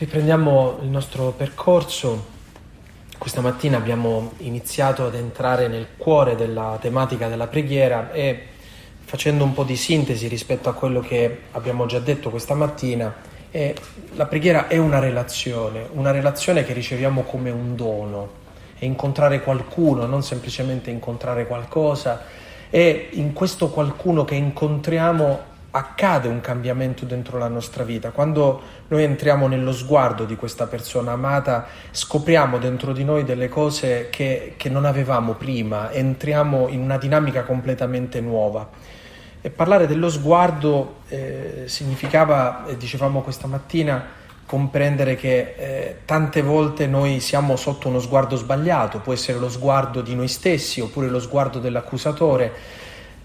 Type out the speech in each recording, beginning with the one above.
Riprendiamo il nostro percorso. Questa mattina abbiamo iniziato ad entrare nel cuore della tematica della preghiera e facendo un po' di sintesi rispetto a quello che abbiamo già detto questa mattina, eh, la preghiera è una relazione, una relazione che riceviamo come un dono, è incontrare qualcuno, non semplicemente incontrare qualcosa, e in questo qualcuno che incontriamo accade un cambiamento dentro la nostra vita. Quando noi entriamo nello sguardo di questa persona amata, scopriamo dentro di noi delle cose che, che non avevamo prima, entriamo in una dinamica completamente nuova. E parlare dello sguardo eh, significava, eh, dicevamo questa mattina, comprendere che eh, tante volte noi siamo sotto uno sguardo sbagliato, può essere lo sguardo di noi stessi oppure lo sguardo dell'accusatore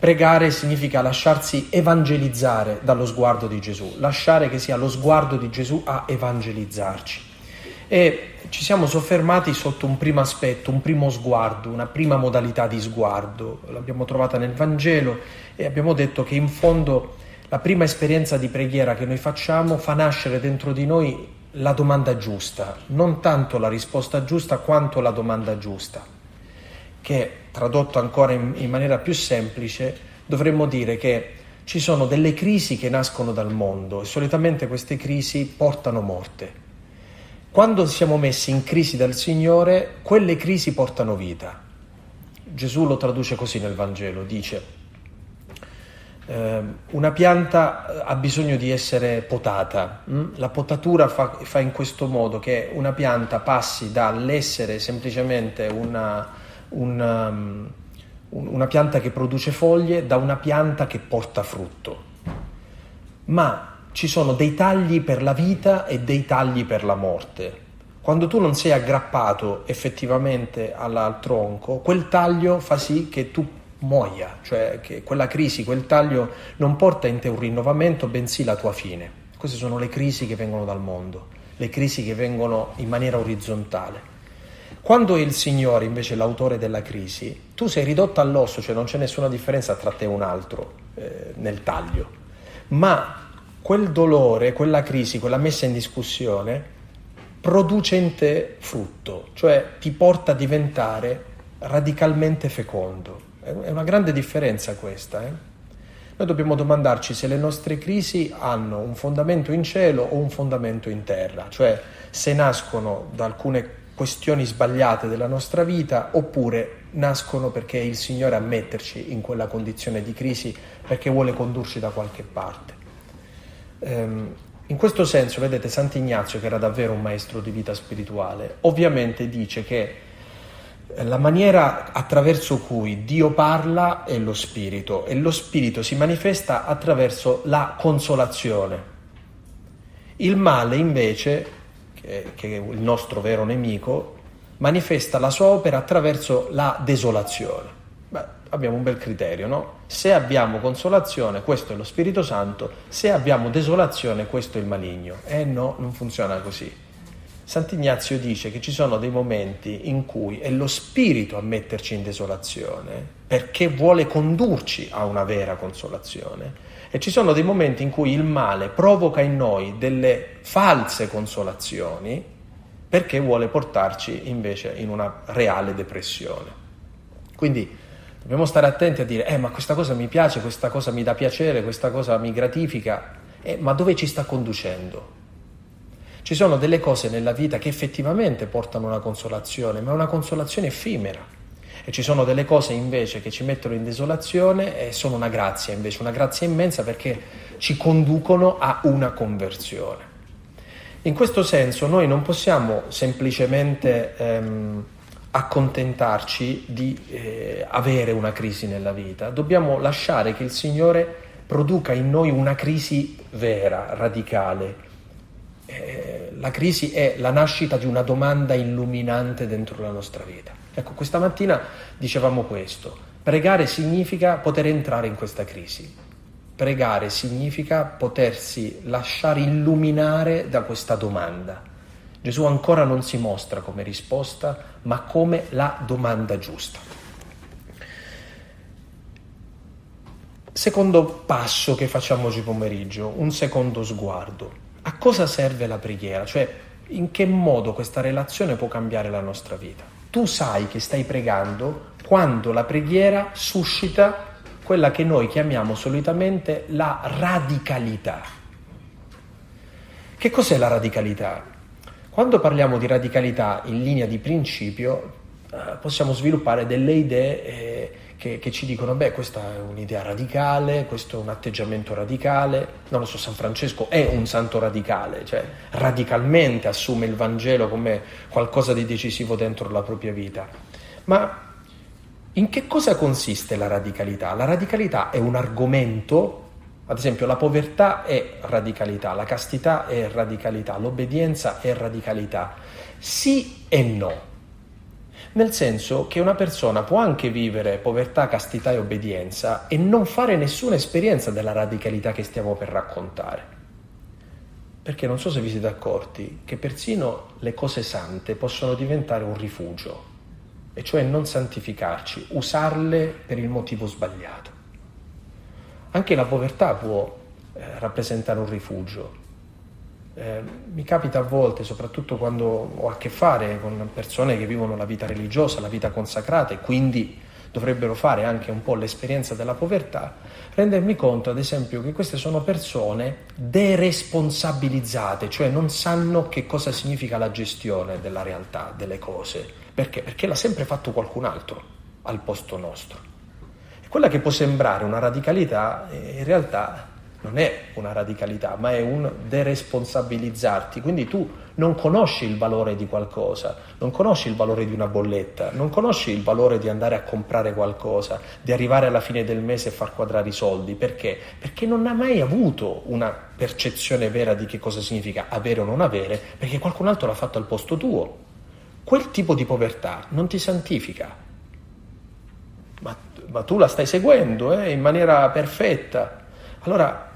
Pregare significa lasciarsi evangelizzare dallo sguardo di Gesù, lasciare che sia lo sguardo di Gesù a evangelizzarci. E ci siamo soffermati sotto un primo aspetto, un primo sguardo, una prima modalità di sguardo. L'abbiamo trovata nel Vangelo e abbiamo detto che in fondo la prima esperienza di preghiera che noi facciamo fa nascere dentro di noi la domanda giusta, non tanto la risposta giusta quanto la domanda giusta che tradotto ancora in, in maniera più semplice dovremmo dire che ci sono delle crisi che nascono dal mondo e solitamente queste crisi portano morte. Quando siamo messi in crisi dal Signore, quelle crisi portano vita. Gesù lo traduce così nel Vangelo, dice eh, una pianta ha bisogno di essere potata, hm? la potatura fa, fa in questo modo che una pianta passi dall'essere semplicemente una, una, um, una pianta che produce foglie da una pianta che porta frutto. Ma ci sono dei tagli per la vita e dei tagli per la morte. Quando tu non sei aggrappato effettivamente al tronco, quel taglio fa sì che tu muoia, cioè che quella crisi, quel taglio non porta in te un rinnovamento, bensì la tua fine. Queste sono le crisi che vengono dal mondo, le crisi che vengono in maniera orizzontale. Quando il Signore invece è l'autore della crisi, tu sei ridotto all'osso, cioè non c'è nessuna differenza tra te e un altro eh, nel taglio, ma quel dolore, quella crisi, quella messa in discussione produce in te frutto, cioè ti porta a diventare radicalmente fecondo. È una grande differenza questa. Eh? Noi dobbiamo domandarci se le nostre crisi hanno un fondamento in cielo o un fondamento in terra, cioè se nascono da alcune questioni sbagliate della nostra vita oppure nascono perché il Signore a metterci in quella condizione di crisi perché vuole condurci da qualche parte. Um, in questo senso, vedete, Sant'Ignazio, che era davvero un maestro di vita spirituale, ovviamente dice che la maniera attraverso cui Dio parla è lo spirito e lo spirito si manifesta attraverso la consolazione. Il male invece che è il nostro vero nemico, manifesta la sua opera attraverso la desolazione. Beh, abbiamo un bel criterio, no? Se abbiamo consolazione, questo è lo Spirito Santo, se abbiamo desolazione, questo è il maligno. Eh no, non funziona così. Sant'Ignazio dice che ci sono dei momenti in cui è lo Spirito a metterci in desolazione perché vuole condurci a una vera consolazione e ci sono dei momenti in cui il male provoca in noi delle false consolazioni perché vuole portarci invece in una reale depressione. Quindi dobbiamo stare attenti a dire, eh ma questa cosa mi piace, questa cosa mi dà piacere, questa cosa mi gratifica, eh, ma dove ci sta conducendo? Ci sono delle cose nella vita che effettivamente portano una consolazione, ma è una consolazione effimera. E ci sono delle cose invece che ci mettono in desolazione e sono una grazia, invece una grazia immensa perché ci conducono a una conversione. In questo senso noi non possiamo semplicemente ehm, accontentarci di eh, avere una crisi nella vita, dobbiamo lasciare che il Signore produca in noi una crisi vera, radicale. Eh, la crisi è la nascita di una domanda illuminante dentro la nostra vita. Ecco, questa mattina dicevamo questo. Pregare significa poter entrare in questa crisi. Pregare significa potersi lasciare illuminare da questa domanda. Gesù ancora non si mostra come risposta, ma come la domanda giusta. Secondo passo che facciamo oggi pomeriggio, un secondo sguardo. A cosa serve la preghiera? Cioè, in che modo questa relazione può cambiare la nostra vita. Tu sai che stai pregando quando la preghiera suscita quella che noi chiamiamo solitamente la radicalità. Che cos'è la radicalità? Quando parliamo di radicalità in linea di principio, eh, possiamo sviluppare delle idee eh, che, che, ci dicono, beh, questa è un'idea radicale, questo è un atteggiamento radicale. Non lo so, San Francesco è un santo radicale, cioè radicalmente assume il Vangelo come qualcosa di decisivo dentro la propria vita. Ma in che cosa consiste la radicalità? La radicalità è un argomento, ad esempio la povertà è radicalità, la castità è radicalità, l'obbedienza è radicalità. Sì e no. Nel senso che una persona può anche vivere povertà, castità e obbedienza e non fare nessuna esperienza della radicalità che stiamo per raccontare. Perché non so se vi siete accorti che persino le cose sante possono diventare un rifugio e cioè non santificarci, usarle per il motivo sbagliato. Anche la povertà può eh, rappresentare un rifugio. Eh, mi capita a volte, soprattutto quando ho a che fare con persone che vivono la vita religiosa, la vita consacrata e quindi dovrebbero fare anche un po' l'esperienza della povertà, rendermi conto ad esempio che queste sono persone deresponsabilizzate, cioè non sanno che cosa significa la gestione della realtà, delle cose perché? Perché l'ha sempre fatto qualcun altro al posto nostro. E quella che può sembrare una radicalità, eh, in realtà non è una radicalità, ma è un deresponsabilizzarti. Quindi tu non conosci il valore di qualcosa, non conosci il valore di una bolletta, non conosci il valore di andare a comprare qualcosa, di arrivare alla fine del mese e far quadrare i soldi. Perché? Perché non hai mai avuto una percezione vera di che cosa significa avere o non avere, perché qualcun altro l'ha fatto al posto tuo quel tipo di povertà non ti santifica. Ma, ma tu la stai seguendo eh, in maniera perfetta. Allora,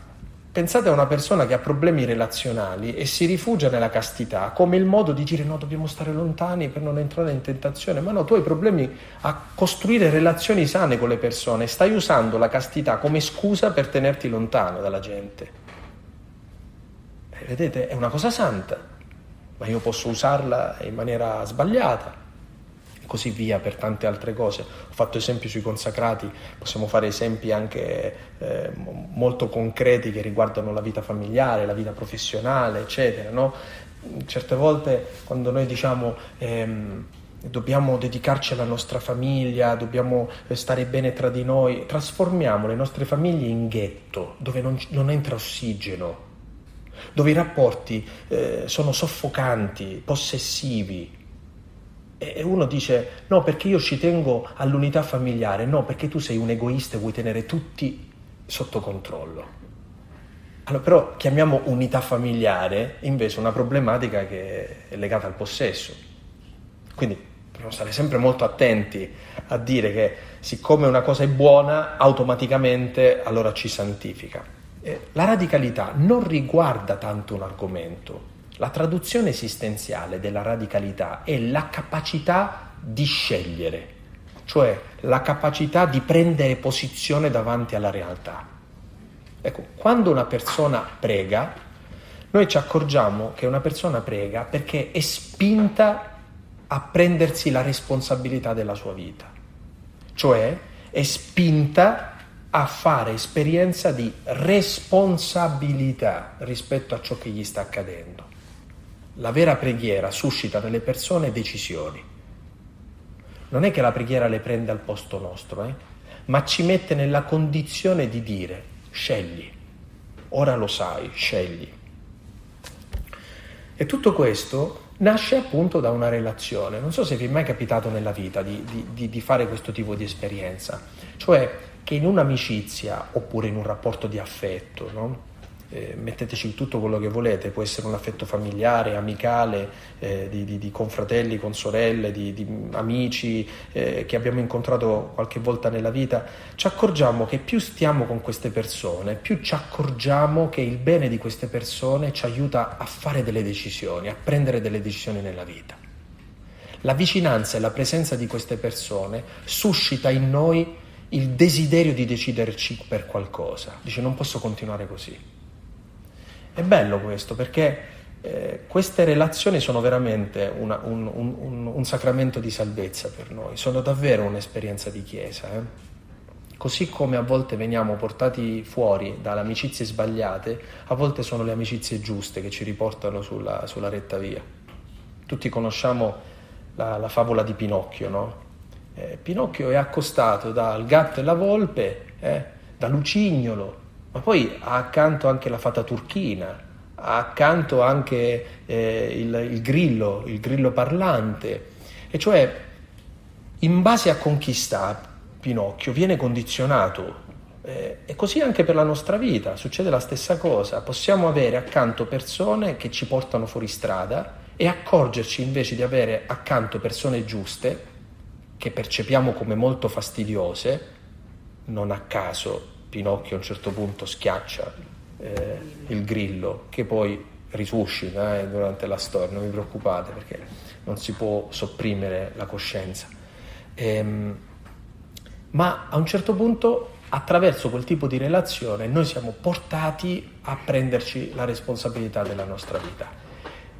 pensate a una persona che ha problemi relazionali e si rifugia nella castità come il modo di dire no, dobbiamo stare lontani per non entrare in tentazione. Ma no, tu hai problemi a costruire relazioni sane con le persone, stai usando la castità come scusa per tenerti lontano dalla gente. E vedete, è una cosa santa ma io posso usarla in maniera sbagliata così via per tante altre cose. Ho fatto esempi sui consacrati, possiamo fare esempi anche eh, molto concreti che riguardano la vita familiare, la vita professionale, eccetera. No? Certe volte quando noi diciamo... Ehm, dobbiamo dedicarci alla nostra famiglia, dobbiamo stare bene tra di noi, trasformiamo le nostre famiglie in ghetto dove non, non entra ossigeno, dove i rapporti eh, sono soffocanti, possessivi. E uno dice no perché io ci tengo all'unità familiare, no perché tu sei un egoista e vuoi tenere tutti sotto controllo. Allora, però chiamiamo unità familiare invece una problematica che è legata al possesso. Quindi dobbiamo stare sempre molto attenti a dire che siccome una cosa è buona, automaticamente allora ci santifica. Eh, la radicalità non riguarda tanto un argomento. La traduzione esistenziale della radicalità è la capacità di scegliere, cioè la capacità di prendere posizione davanti alla realtà. Ecco, quando una persona prega, noi ci accorgiamo che una persona prega perché è spinta a prendersi la responsabilità della sua vita, cioè è spinta a fare esperienza di responsabilità rispetto a ciò che gli sta accadendo. La vera preghiera suscita nelle persone decisioni. Non è che la preghiera le prende al posto nostro, eh? ma ci mette nella condizione di dire scegli, ora lo sai, scegli. E tutto questo nasce appunto da una relazione. Non so se vi è mai capitato nella vita di, di, di fare questo tipo di esperienza, cioè che in un'amicizia oppure in un rapporto di affetto, no? Eh, metteteci tutto quello che volete, può essere un affetto familiare, amicale, eh, di, di, di, confratelli, con sorelle, di, di amici eh, che abbiamo incontrato qualche volta nella vita, ci accorgiamo che più stiamo con queste persone, più ci accorgiamo che il bene di queste persone ci aiuta a fare delle decisioni, a prendere delle decisioni nella vita. La vicinanza e la presenza di queste persone suscita in noi il desiderio di deciderci per qualcosa. Dice non posso continuare così. È bello questo perché eh, queste relazioni sono veramente una, un, un, un, sacramento di salvezza per noi, sono davvero un'esperienza di Chiesa. Eh? Così come a volte veniamo portati fuori dalle amicizie sbagliate, a volte sono le amicizie giuste che ci riportano sulla, sulla retta via. Tutti conosciamo la, la favola di Pinocchio, no? Eh, Pinocchio è accostato dal gatto e la volpe, eh, da Lucignolo, ma poi ha accanto anche la fata turchina, ha accanto anche eh, il, il grillo, il grillo parlante, e cioè in base a conquistare Pinocchio viene condizionato eh, e così anche per la nostra vita succede la stessa cosa. Possiamo avere accanto persone che ci portano fuori strada e accorgerci invece di avere accanto persone giuste che percepiamo come molto fastidiose. Non a caso Pinocchio a un certo punto schiaccia eh, il grillo che poi risuscita eh, durante la storia, non vi preoccupate perché non si può sopprimere la coscienza. Ehm, ma a un certo punto attraverso quel tipo di relazione noi siamo portati a prenderci la responsabilità della nostra vita.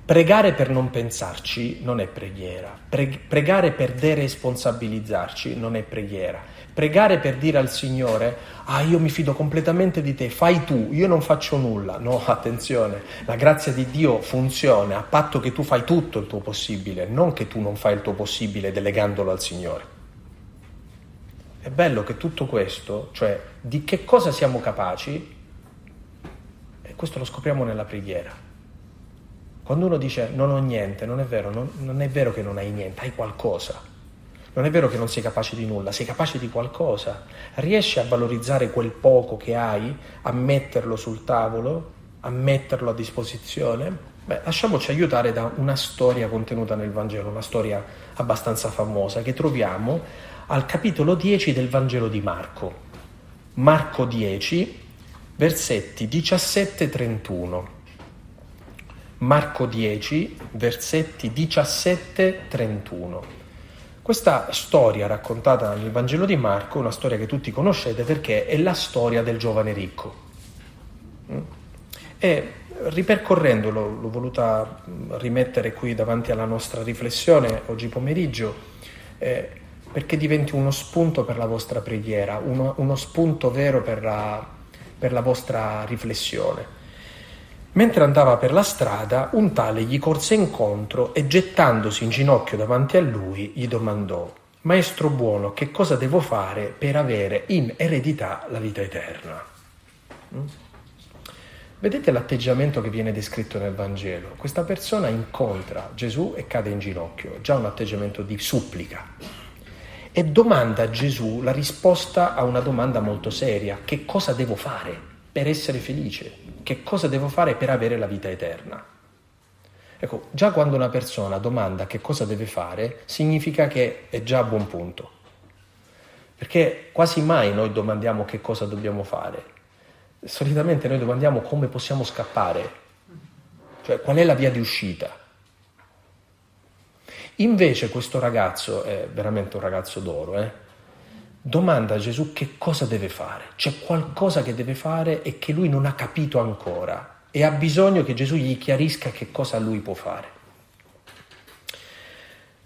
Pregare per non pensarci non è preghiera, Pre- pregare per deresponsabilizzarci non è preghiera, pregare per dire al Signore, ah io mi fido completamente di te, fai tu, io non faccio nulla. No, attenzione, la grazia di Dio funziona a patto che tu fai tutto il tuo possibile, non che tu non fai il tuo possibile delegandolo al Signore. È bello che tutto questo, cioè di che cosa siamo capaci, e questo lo scopriamo nella preghiera. Quando uno dice non ho niente, non è vero, non, non è vero che non hai niente, hai qualcosa. Non è vero che non sei capace di nulla, sei capace di qualcosa. Riesci a valorizzare quel poco che hai, a metterlo sul tavolo, a metterlo a disposizione? Beh, lasciamoci aiutare da una storia contenuta nel Vangelo, una storia abbastanza famosa che troviamo al capitolo 10 del Vangelo di Marco. Marco 10, versetti 17-31. Marco 10, versetti 17-31. Questa storia raccontata nel Vangelo di Marco è una storia che tutti conoscete perché è la storia del giovane ricco. Mm? E ripercorrendolo, l'ho voluta rimettere qui davanti alla nostra riflessione oggi pomeriggio, eh, perché diventi uno spunto per la vostra preghiera, uno, uno spunto vero per la, per la vostra riflessione. Mentre andava per la strada, un tale gli corse incontro e gettandosi in ginocchio davanti a lui, gli domandò, Maestro buono, che cosa devo fare per avere in eredità la vita eterna? Mm? Vedete l'atteggiamento che viene descritto nel Vangelo? Questa persona incontra Gesù e cade in ginocchio, già un atteggiamento di supplica e domanda a Gesù la risposta a una domanda molto seria. Che cosa devo fare per essere felice? Che cosa devo fare per avere la vita eterna? Ecco, già quando una persona domanda che cosa deve fare, significa che è già a buon punto. Perché quasi mai noi domandiamo che cosa dobbiamo fare. Solitamente noi domandiamo come possiamo scappare, cioè qual è la via di uscita. Invece questo ragazzo, è veramente un ragazzo d'oro, eh, domanda a Gesù che cosa deve fare. C'è qualcosa che deve fare e che lui non ha capito ancora e ha bisogno che Gesù gli chiarisca che cosa lui può fare.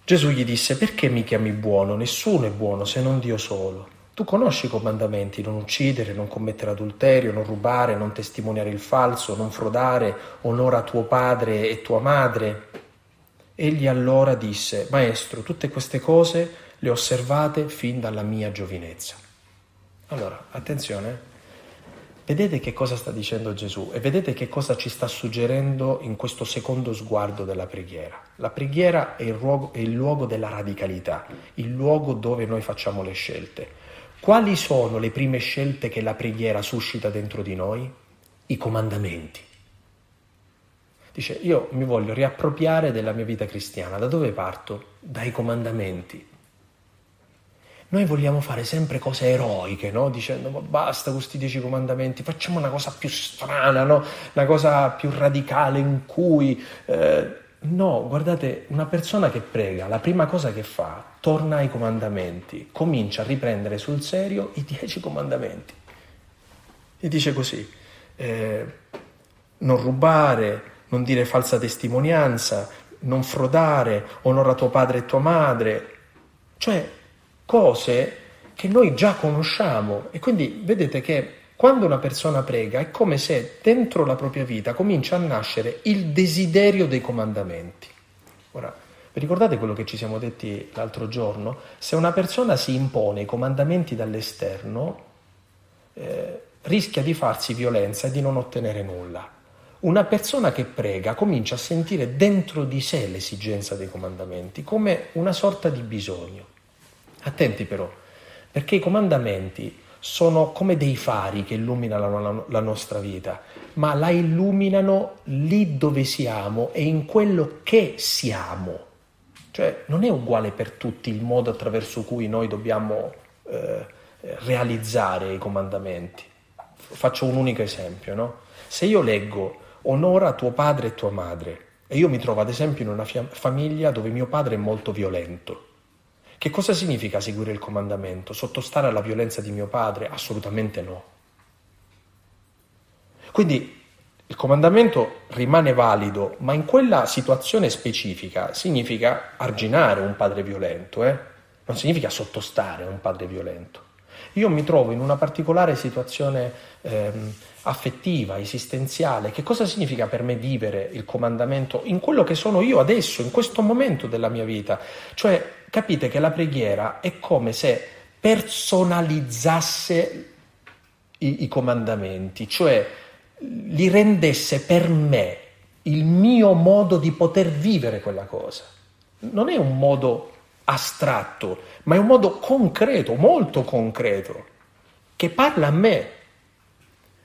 Gesù gli disse, perché mi chiami buono? Nessuno è buono se non Dio solo. Tu conosci i comandamenti, non uccidere, non commettere adulterio, non rubare, non testimoniare il falso, non frodare, onora tuo padre e tua madre. Egli allora disse, Maestro, tutte queste cose le ho osservate fin dalla mia giovinezza. Allora, attenzione, vedete che cosa sta dicendo Gesù e vedete che cosa ci sta suggerendo in questo secondo sguardo della preghiera. La preghiera è il, luogo, è il luogo della radicalità, il luogo dove noi facciamo le scelte. Quali sono le prime scelte che la preghiera suscita dentro di noi? I comandamenti. Dice, io mi voglio riappropriare della mia vita cristiana. Da dove parto? Dai comandamenti. Noi vogliamo fare sempre cose eroiche, no? Dicendo, ma basta questi dieci comandamenti, facciamo una cosa più strana, no? Una cosa più radicale in cui... Eh, no, guardate, una persona che prega, la prima cosa che fa, torna ai comandamenti, comincia a riprendere sul serio i dieci comandamenti. E dice così, eh, non rubare, non dire falsa testimonianza, non frodare, onora tuo padre e tua madre, cioè cose che noi già conosciamo e quindi vedete che quando una persona prega è come se dentro la propria vita comincia a nascere il desiderio dei comandamenti. Ora, vi ricordate quello che ci siamo detti l'altro giorno? Se una persona si impone i comandamenti dall'esterno, eh, rischia di farsi violenza e di non ottenere nulla. Una persona che prega comincia a sentire dentro di sé l'esigenza dei comandamenti come una sorta di bisogno. Attenti però, perché i comandamenti sono come dei fari che illuminano la, la nostra vita, ma la illuminano lì dove siamo e in quello che siamo. Cioè non è uguale per tutti il modo attraverso cui noi dobbiamo eh, realizzare i comandamenti. Faccio un unico esempio, no? Se io leggo onora tuo padre e tua madre e io mi trovo ad esempio in una fia- famiglia dove mio padre è molto violento, che cosa significa seguire il comandamento? Sottostare alla violenza di mio padre? Assolutamente no. Quindi il comandamento rimane valido, ma in quella situazione specifica significa arginare un padre violento, eh? non significa sottostare a un padre violento. Io mi trovo in una particolare situazione ehm, affettiva, esistenziale. Che cosa significa per me vivere il comandamento in quello che sono io adesso, in questo momento della mia vita? Cioè, capite che la preghiera è come se personalizzasse i, i comandamenti, cioè li rendesse per me il mio modo di poter vivere quella cosa. Non è un modo astratto, ma è un modo concreto, molto concreto, che parla a me.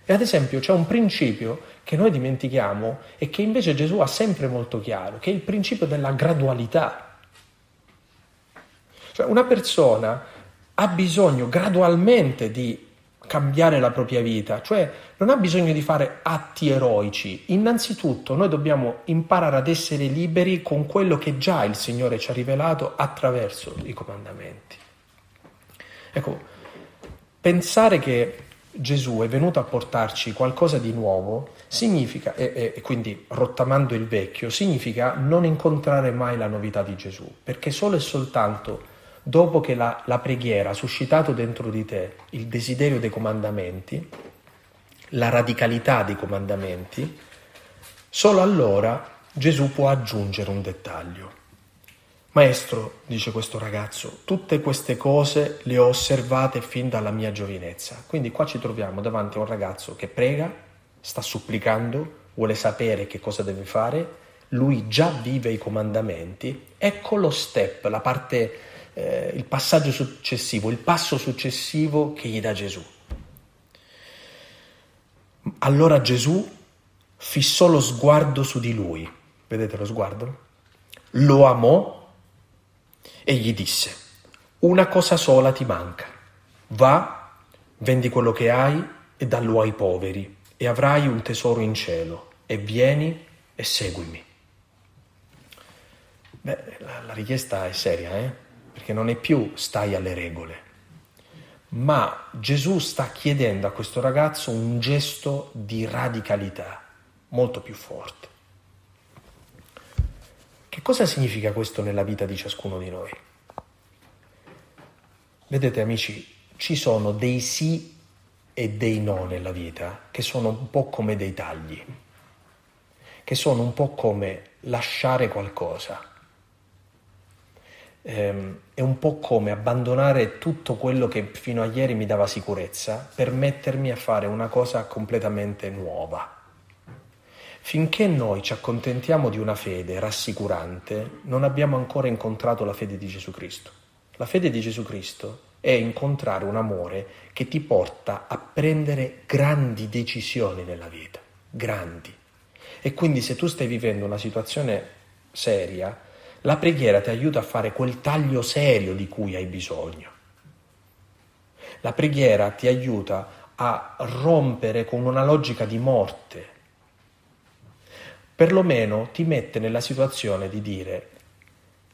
E ad esempio c'è un principio che noi dimentichiamo e che invece Gesù ha sempre molto chiaro, che è il principio della gradualità. Cioè una persona ha bisogno gradualmente di cambiare la propria vita, cioè non ha bisogno di fare atti eroici. Innanzitutto noi dobbiamo imparare ad essere liberi con quello che già il Signore ci ha rivelato attraverso i comandamenti. Ecco, pensare che Gesù è venuto a portarci qualcosa di nuovo significa, e, e, quindi rottamando il vecchio, significa non incontrare mai la novità di Gesù, perché solo e soltanto dopo che la, la preghiera ha suscitato dentro di te il desiderio dei comandamenti, la radicalità dei comandamenti, solo allora Gesù può aggiungere un dettaglio. Maestro, dice questo ragazzo, tutte queste cose le ho osservate fin dalla mia giovinezza. Quindi qua ci troviamo davanti a un ragazzo che prega, sta supplicando, vuole sapere che cosa deve fare, lui già vive i comandamenti. Ecco lo step, la parte eh, il passaggio successivo, il passo successivo che gli dà Gesù. Allora Gesù fissò lo sguardo su di lui, vedete lo sguardo? Lo amò e gli disse, una cosa sola ti manca, va, vendi quello che hai e dallo ai poveri e avrai un tesoro in cielo e vieni e seguimi. Beh, la, la richiesta è seria, eh? Perché non è più stai alle regole, ma Gesù sta chiedendo a questo ragazzo un gesto di radicalità molto più forte. Che cosa significa questo nella vita di ciascuno di noi? Vedete amici, ci sono dei sì e dei no nella vita che sono un po' come dei tagli, che sono un po' come lasciare qualcosa ehm, è un po' come abbandonare tutto quello che fino a ieri mi dava sicurezza per mettermi a fare una cosa completamente nuova. Finché noi ci accontentiamo di una fede rassicurante, non abbiamo ancora incontrato la fede di Gesù Cristo. La fede di Gesù Cristo è incontrare un amore che ti porta a prendere grandi decisioni nella vita, grandi. E quindi se tu stai vivendo una situazione seria, la preghiera ti aiuta a fare quel taglio serio di cui hai bisogno. La preghiera ti aiuta a rompere con una logica di morte. Perlomeno ti mette nella situazione di dire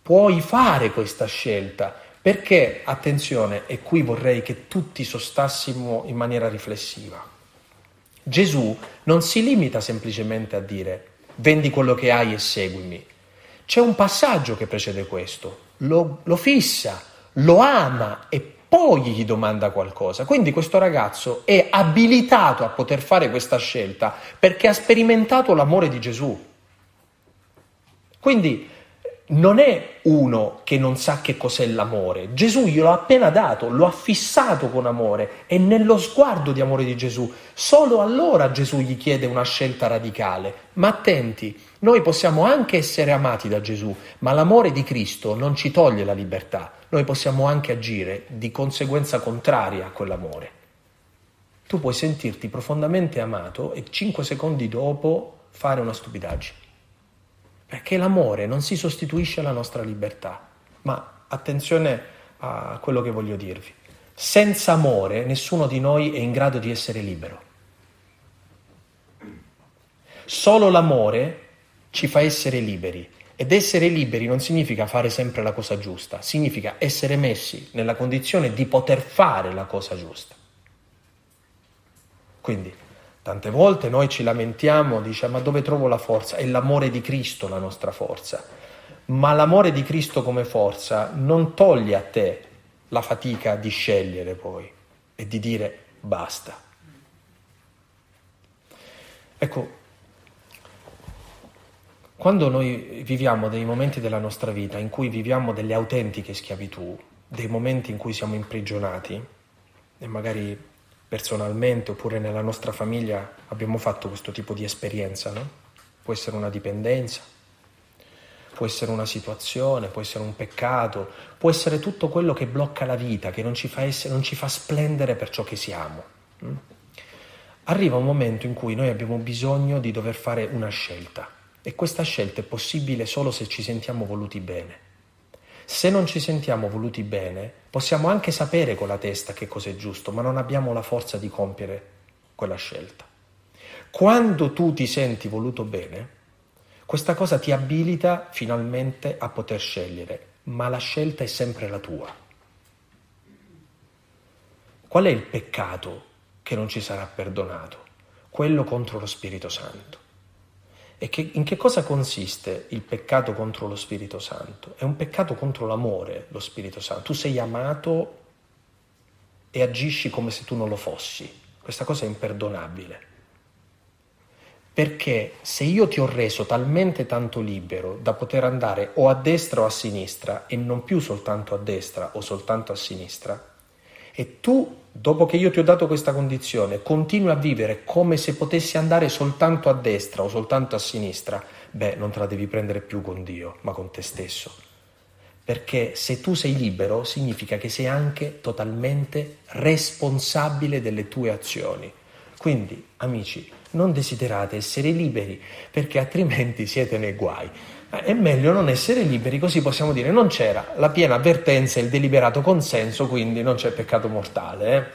puoi fare questa scelta perché, attenzione, e qui vorrei che tutti sostassimo in maniera riflessiva. Gesù non si limita semplicemente a dire vendi quello che hai e seguimi. C'è un passaggio che precede questo, lo, lo fissa, lo ama e poi gli domanda qualcosa. Quindi questo ragazzo è abilitato a poter fare questa scelta perché ha sperimentato l'amore di Gesù. Quindi non è uno che non sa che cos'è l'amore. Gesù glielo ha appena dato, lo ha fissato con amore e nello sguardo di amore di Gesù. Solo allora Gesù gli chiede una scelta radicale. Ma attenti, noi possiamo anche essere amati da Gesù, ma l'amore di Cristo non ci toglie la libertà. Noi possiamo anche agire di conseguenza contraria a quell'amore. Tu puoi sentirti profondamente amato e cinque secondi dopo fare una stupidaggine. Perché l'amore non si sostituisce alla nostra libertà. Ma attenzione a quello che voglio dirvi. Senza amore nessuno di noi è in grado di essere libero. Solo l'amore ci fa essere liberi. Ed essere liberi non significa fare sempre la cosa giusta, significa essere messi nella condizione di poter fare la cosa giusta. Quindi Tante volte noi ci lamentiamo, diciamo, ma dove trovo la forza? È l'amore di Cristo la nostra forza. Ma l'amore di Cristo come forza non toglie a te la fatica di scegliere poi e di dire basta. Ecco, quando noi viviamo dei momenti della nostra vita in cui viviamo delle autentiche schiavitù, dei momenti in cui siamo imprigionati, e magari personalmente oppure nella nostra famiglia abbiamo fatto questo tipo di esperienza, no? Può essere una dipendenza, può essere una situazione, può essere un peccato, può essere tutto quello che blocca la vita, che non ci fa, essere, non ci fa splendere per ciò che siamo. Mm? Arriva un momento in cui noi abbiamo bisogno di dover fare una scelta e questa scelta è possibile solo se ci sentiamo voluti bene. Se non ci sentiamo voluti bene, possiamo anche sapere con la testa che cosa è giusto, ma non abbiamo la forza di compiere quella scelta. Quando tu ti senti voluto bene, questa cosa ti abilita finalmente a poter scegliere, ma la scelta è sempre la tua. Qual è il peccato che non ci sarà perdonato? Quello contro lo Spirito Santo. E che, in che cosa consiste il peccato contro lo Spirito Santo? È un peccato contro l'amore, lo Spirito Santo. Tu sei amato e agisci come se tu non lo fossi. Questa cosa è imperdonabile. Perché se io ti ho reso talmente tanto libero da poter andare o a destra o a sinistra e non più soltanto a destra o soltanto a sinistra, e tu, dopo che io ti ho dato questa condizione, continui a vivere come se potessi andare soltanto a destra o soltanto a sinistra, beh, non te la devi prendere più con Dio, ma con te stesso. Perché se tu sei libero significa che sei anche totalmente responsabile delle tue azioni. Quindi, amici, non desiderate essere liberi perché altrimenti siete nei guai. È meglio non essere liberi, così possiamo dire non c'era la piena avvertenza e il deliberato consenso, quindi non c'è peccato mortale.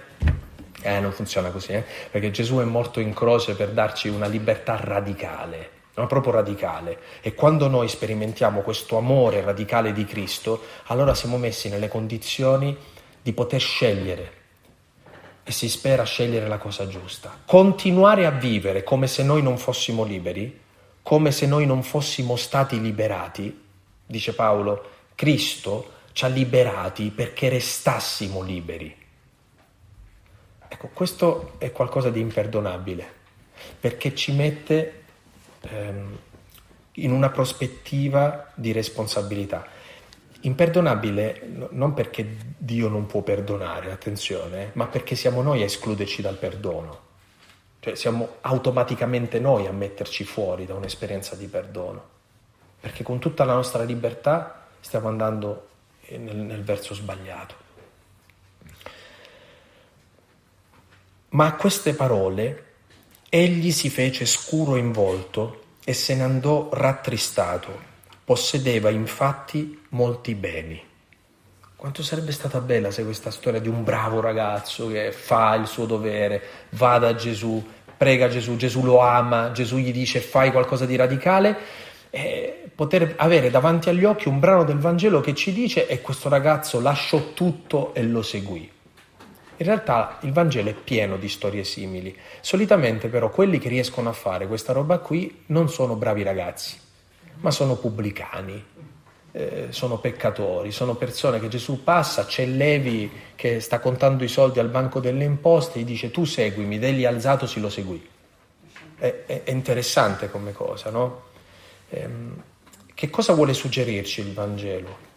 Eh, eh non funziona così, eh? perché Gesù è morto in croce per darci una libertà radicale, ma proprio radicale. E quando noi sperimentiamo questo amore radicale di Cristo, allora siamo messi nelle condizioni di poter scegliere e si spera scegliere la cosa giusta. Continuare a vivere come se noi non fossimo liberi come se noi non fossimo stati liberati, dice Paolo, Cristo ci ha liberati perché restassimo liberi. Ecco, questo è qualcosa di imperdonabile, perché ci mette ehm, in una prospettiva di responsabilità. Imperdonabile non perché Dio non può perdonare, attenzione, ma perché siamo noi a escluderci dal perdono. Cioè siamo automaticamente noi a metterci fuori da un'esperienza di perdono, perché con tutta la nostra libertà stiamo andando nel, nel verso sbagliato. Ma a queste parole egli si fece scuro in volto e se ne andò rattristato. Possedeva infatti molti beni. Quanto sarebbe stata bella se questa storia di un bravo ragazzo che fa il suo dovere, va da Gesù, prega Gesù, Gesù lo ama, Gesù gli dice fai qualcosa di radicale, e poter avere davanti agli occhi un brano del Vangelo che ci dice e questo ragazzo lasciò tutto e lo seguì. In realtà il Vangelo è pieno di storie simili. Solitamente però quelli che riescono a fare questa roba qui non sono bravi ragazzi, ma sono pubblicani, eh, sono peccatori, sono persone che Gesù passa, c'è Levi che sta contando i soldi al banco delle imposte, gli dice tu seguimi, degli alzatosi lo seguì. È, è, è interessante come cosa, no? Ehm, che cosa vuole suggerirci il Vangelo?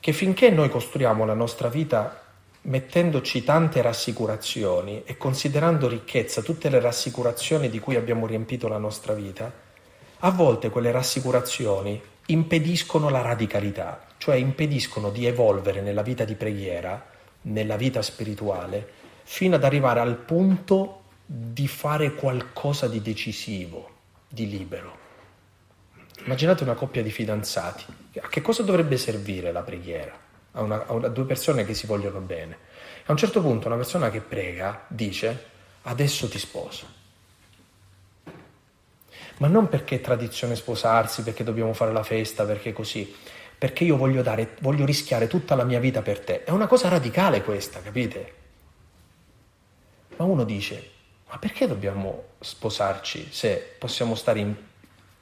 Che finché noi costruiamo la nostra vita mettendoci tante rassicurazioni e considerando ricchezza tutte le rassicurazioni di cui abbiamo riempito la nostra vita, a volte quelle rassicurazioni impediscono la radicalità, cioè impediscono di evolvere nella vita di preghiera, nella vita spirituale, fino ad arrivare al punto di fare qualcosa di decisivo, di libero. Immaginate una coppia di fidanzati. A che cosa dovrebbe servire la preghiera? A, una, a, una, a due persone che si vogliono bene. A un certo punto una persona che prega dice adesso ti sposo. Ma non perché è tradizione sposarsi, perché dobbiamo fare la festa, perché così, perché io voglio, dare, voglio rischiare tutta la mia vita per te. È una cosa radicale questa, capite? Ma uno dice, ma perché dobbiamo sposarci se possiamo stare in,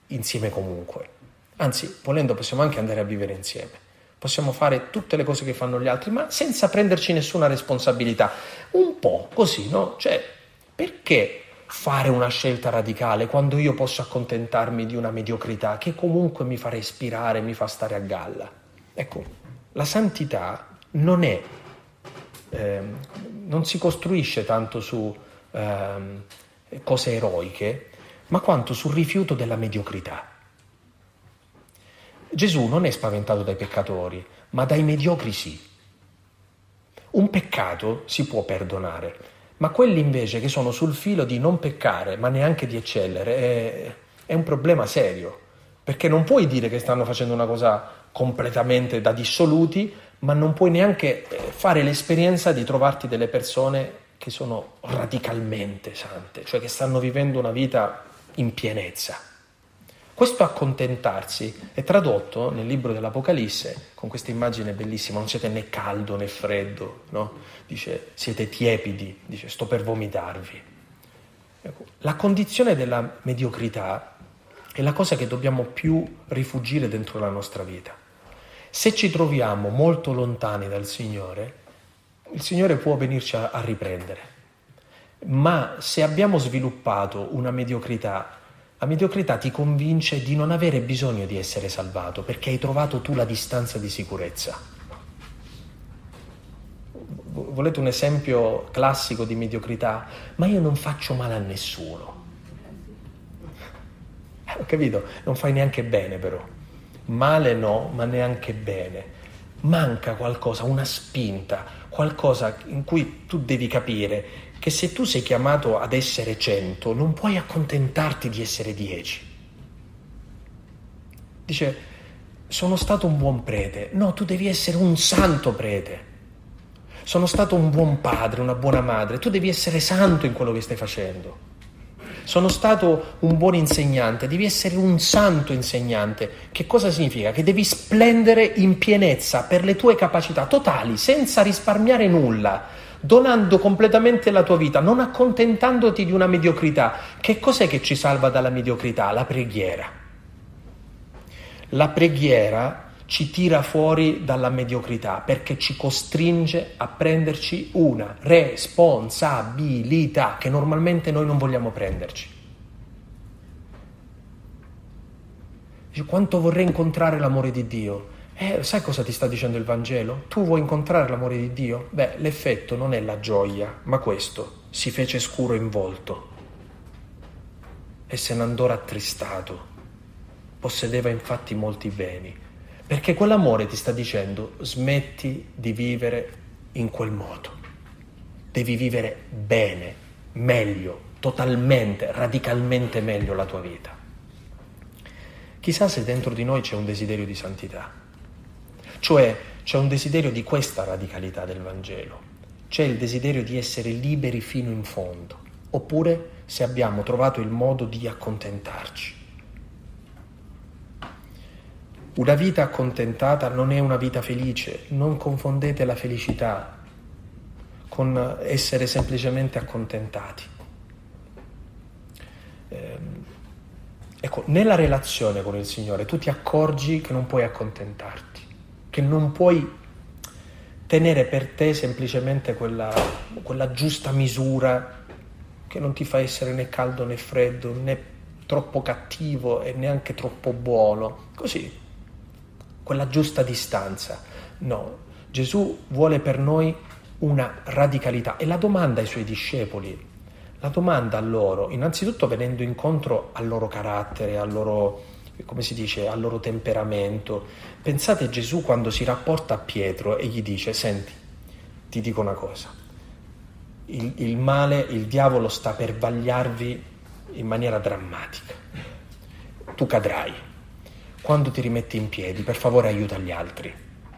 insieme comunque? Anzi, volendo possiamo anche andare a vivere insieme. Possiamo fare tutte le cose che fanno gli altri, ma senza prenderci nessuna responsabilità. Un po' così, no? Cioè, perché fare una scelta radicale quando io posso accontentarmi di una mediocrità che comunque mi fa respirare, mi fa stare a galla. Ecco, la santità non è, eh, non si costruisce tanto su eh, cose eroiche, ma quanto sul rifiuto della mediocrità. Gesù non è spaventato dai peccatori, ma dai mediocri sì. Un peccato si può perdonare, ma quelli invece che sono sul filo di non peccare, ma neanche di eccellere, è, è un problema serio, perché non puoi dire che stanno facendo una cosa completamente da dissoluti, ma non puoi neanche eh, fare l'esperienza di trovarti delle persone che sono radicalmente sante, cioè che stanno vivendo una vita in pienezza. Questo accontentarsi è tradotto nel libro dell'Apocalisse con questa immagine bellissima, non siete né caldo né freddo, no? dice siete tiepidi, dice sto per vomitarvi. Ecco, la condizione della mediocrità è la cosa che dobbiamo più rifugire dentro la nostra vita. Se ci troviamo molto lontani dal Signore, il Signore può venirci a, a riprendere, ma se abbiamo sviluppato una mediocrità la mediocrità ti convince di non avere bisogno di essere salvato perché hai trovato tu la distanza di sicurezza. Volete un esempio classico di mediocrità? Ma io non faccio male a nessuno. Eh, ho capito? Non fai neanche bene però. Male no, ma neanche bene. Manca qualcosa, una spinta, qualcosa in cui tu devi capire che se tu sei chiamato ad essere cento, non puoi accontentarti di essere dieci. Dice, sono stato un buon prete. No, tu devi essere un santo prete. Sono stato un buon padre, una buona madre. Tu devi essere santo in quello che stai facendo. Sono stato un buon insegnante, devi essere un santo insegnante. Che cosa significa? Che devi splendere in pienezza per le tue capacità totali, senza risparmiare nulla donando completamente la tua vita, non accontentandoti di una mediocrità. Che cos'è che ci salva dalla mediocrità? La preghiera. La preghiera ci tira fuori dalla mediocrità perché ci costringe a prenderci una responsabilità che normalmente noi non vogliamo prenderci. Quanto vorrei incontrare l'amore di Dio? Eh, sai cosa ti sta dicendo il Vangelo? Tu vuoi incontrare l'amore di Dio? Beh, l'effetto non è la gioia, ma questo, si fece scuro in volto e se ne andò rattristato. Possedeva infatti molti beni, perché quell'amore ti sta dicendo smetti di vivere in quel modo. Devi vivere bene, meglio, totalmente, radicalmente meglio la tua vita. Chissà se dentro di noi c'è un desiderio di santità. Cioè c'è un desiderio di questa radicalità del Vangelo, c'è il desiderio di essere liberi fino in fondo, oppure se abbiamo trovato il modo di accontentarci. Una vita accontentata non è una vita felice, non confondete la felicità con essere semplicemente accontentati. Eh, ecco, nella relazione con il Signore tu ti accorgi che non puoi accontentarti, che non puoi tenere per te semplicemente quella, quella giusta misura che non ti fa essere né caldo né freddo, né troppo cattivo e neanche troppo buono. Così, quella giusta distanza. No, Gesù vuole per noi una radicalità e la domanda ai suoi discepoli, la domanda a loro, innanzitutto venendo incontro al loro carattere, al loro, come si dice, al loro temperamento. Pensate Gesù quando si rapporta a Pietro e gli dice, senti, ti dico una cosa, il, il male, il diavolo sta per vagliarvi in maniera drammatica. Tu cadrai. Quando ti rimetti in piedi, per favore aiuta gli altri.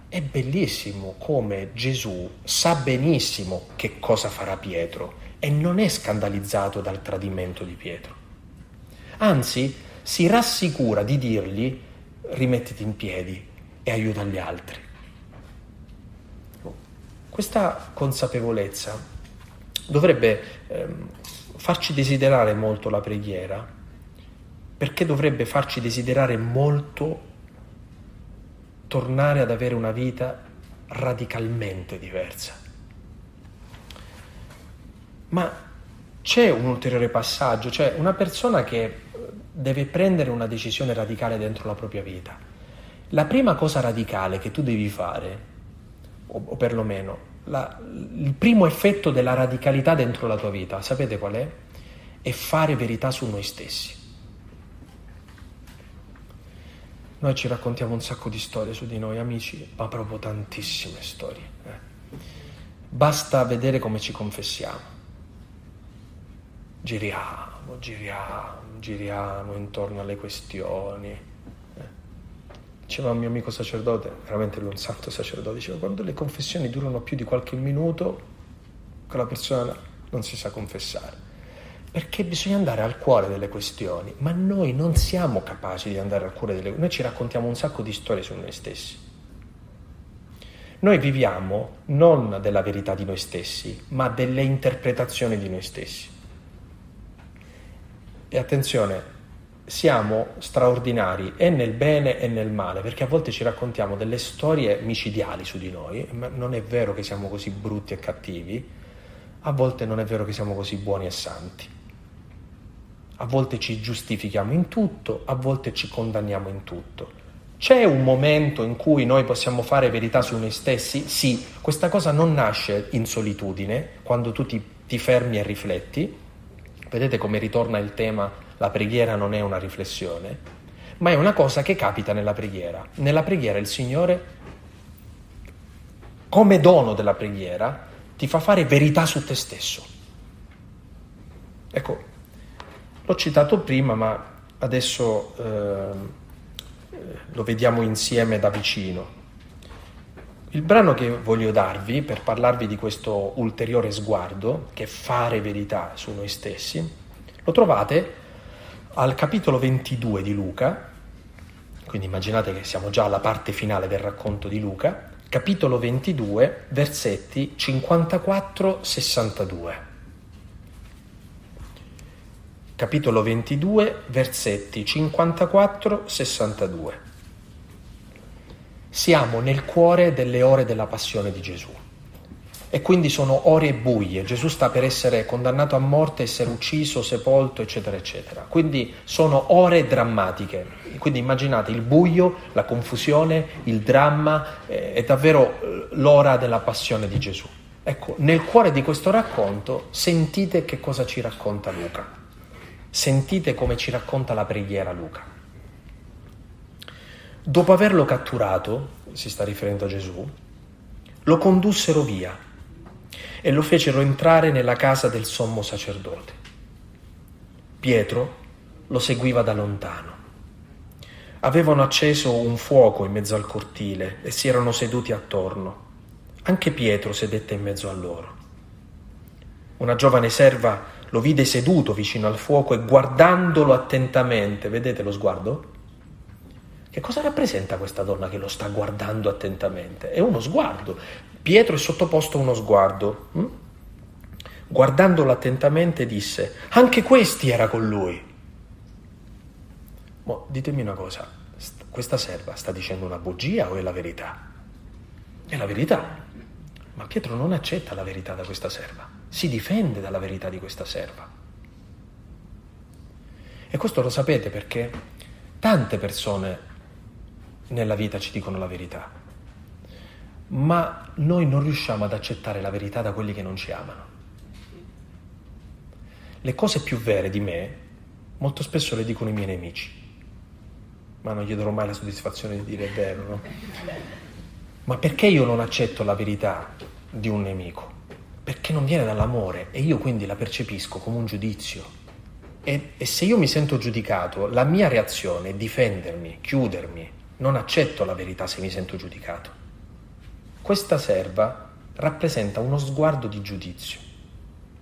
È bellissimo come Gesù sa benissimo che cosa farà Pietro e non è scandalizzato dal tradimento di Pietro. Anzi, si rassicura di dirgli rimettiti in piedi e aiuta gli altri. Questa consapevolezza dovrebbe ehm, farci desiderare molto la preghiera, perché dovrebbe farci desiderare molto tornare ad avere una vita radicalmente diversa. Ma c'è un ulteriore passaggio, cioè una persona che deve prendere una decisione radicale dentro la propria vita. La prima cosa radicale che tu devi fare, o, o perlomeno la, il primo effetto della radicalità dentro la tua vita, sapete qual è? È fare verità su noi stessi. Noi ci raccontiamo un sacco di storie su di noi, amici, ma proprio tantissime storie. Eh. Basta vedere come ci confessiamo. Giriamo, giriamo, giriamo intorno alle questioni Diceva un mio amico sacerdote, veramente lui un santo sacerdote, diceva quando le confessioni durano più di qualche minuto, quella persona non si sa confessare. Perché bisogna andare al cuore delle questioni, ma noi non siamo capaci di andare al cuore delle questioni, noi ci raccontiamo un sacco di storie su noi stessi. Noi viviamo non della verità di noi stessi, ma delle interpretazioni di noi stessi. E attenzione, siamo straordinari e nel bene e nel male, perché a volte ci raccontiamo delle storie micidiali su di noi, ma non è vero che siamo così brutti e cattivi, a volte non è vero che siamo così buoni e santi. A volte ci giustifichiamo in tutto, a volte ci condanniamo in tutto. C'è un momento in cui noi possiamo fare verità su noi stessi? Sì, questa cosa non nasce in solitudine, quando tu ti, ti fermi e rifletti. Vedete come ritorna il tema la preghiera non è una riflessione, ma è una cosa che capita nella preghiera. Nella preghiera il Signore, come dono della preghiera, ti fa fare verità su te stesso. Ecco, l'ho citato prima, ma adesso eh, lo vediamo insieme da vicino. Il brano che voglio darvi per parlarvi di questo ulteriore sguardo, che è fare verità su noi stessi, lo trovate al capitolo 22 di Luca, quindi immaginate che siamo già alla parte finale del racconto di Luca, capitolo 22, versetti 54-62. Capitolo 22, versetti 54-62. Siamo nel cuore delle ore della passione di Gesù e quindi sono ore buie. Gesù sta per essere condannato a morte, essere ucciso, sepolto, eccetera, eccetera. Quindi sono ore drammatiche. Quindi immaginate il buio, la confusione, il dramma, eh, è davvero eh, l'ora della passione di Gesù. Ecco, nel cuore di questo racconto sentite che cosa ci racconta Luca. Sentite come ci racconta la preghiera Luca. Dopo averlo catturato, si sta riferendo a Gesù, lo condussero via e lo fecero entrare nella casa del sommo sacerdote. Pietro lo seguiva da lontano. Avevano acceso un fuoco in mezzo al cortile e si erano seduti attorno. Anche Pietro sedette in mezzo a loro. Una giovane serva lo vide seduto vicino al fuoco e guardandolo attentamente, vedete lo sguardo? Che cosa rappresenta questa donna che lo sta guardando attentamente? È uno sguardo. Pietro è sottoposto a uno sguardo. Hm? guardandolo attentamente disse, anche questi era con lui. Mo, ditemi una cosa, questa serva sta dicendo una bugia o è la verità? È la verità. Ma Pietro non accetta la verità da questa serva, si difende dalla verità di questa serva. E questo lo sapete perché tante persone nella vita ci dicono la verità, ma noi non riusciamo ad accettare la verità da quelli che non ci amano. Le cose più vere di me molto spesso le dicono i miei nemici, ma non gli darò mai la soddisfazione di dire è vero, no? Ma perché io non accetto la verità di un nemico? Perché non viene dall'amore e io quindi la percepisco come un giudizio. E, e se io mi sento giudicato, la mia reazione è difendermi, chiudermi, non accetto la verità se mi sento giudicato. Questa serva rappresenta uno sguardo di giudizio.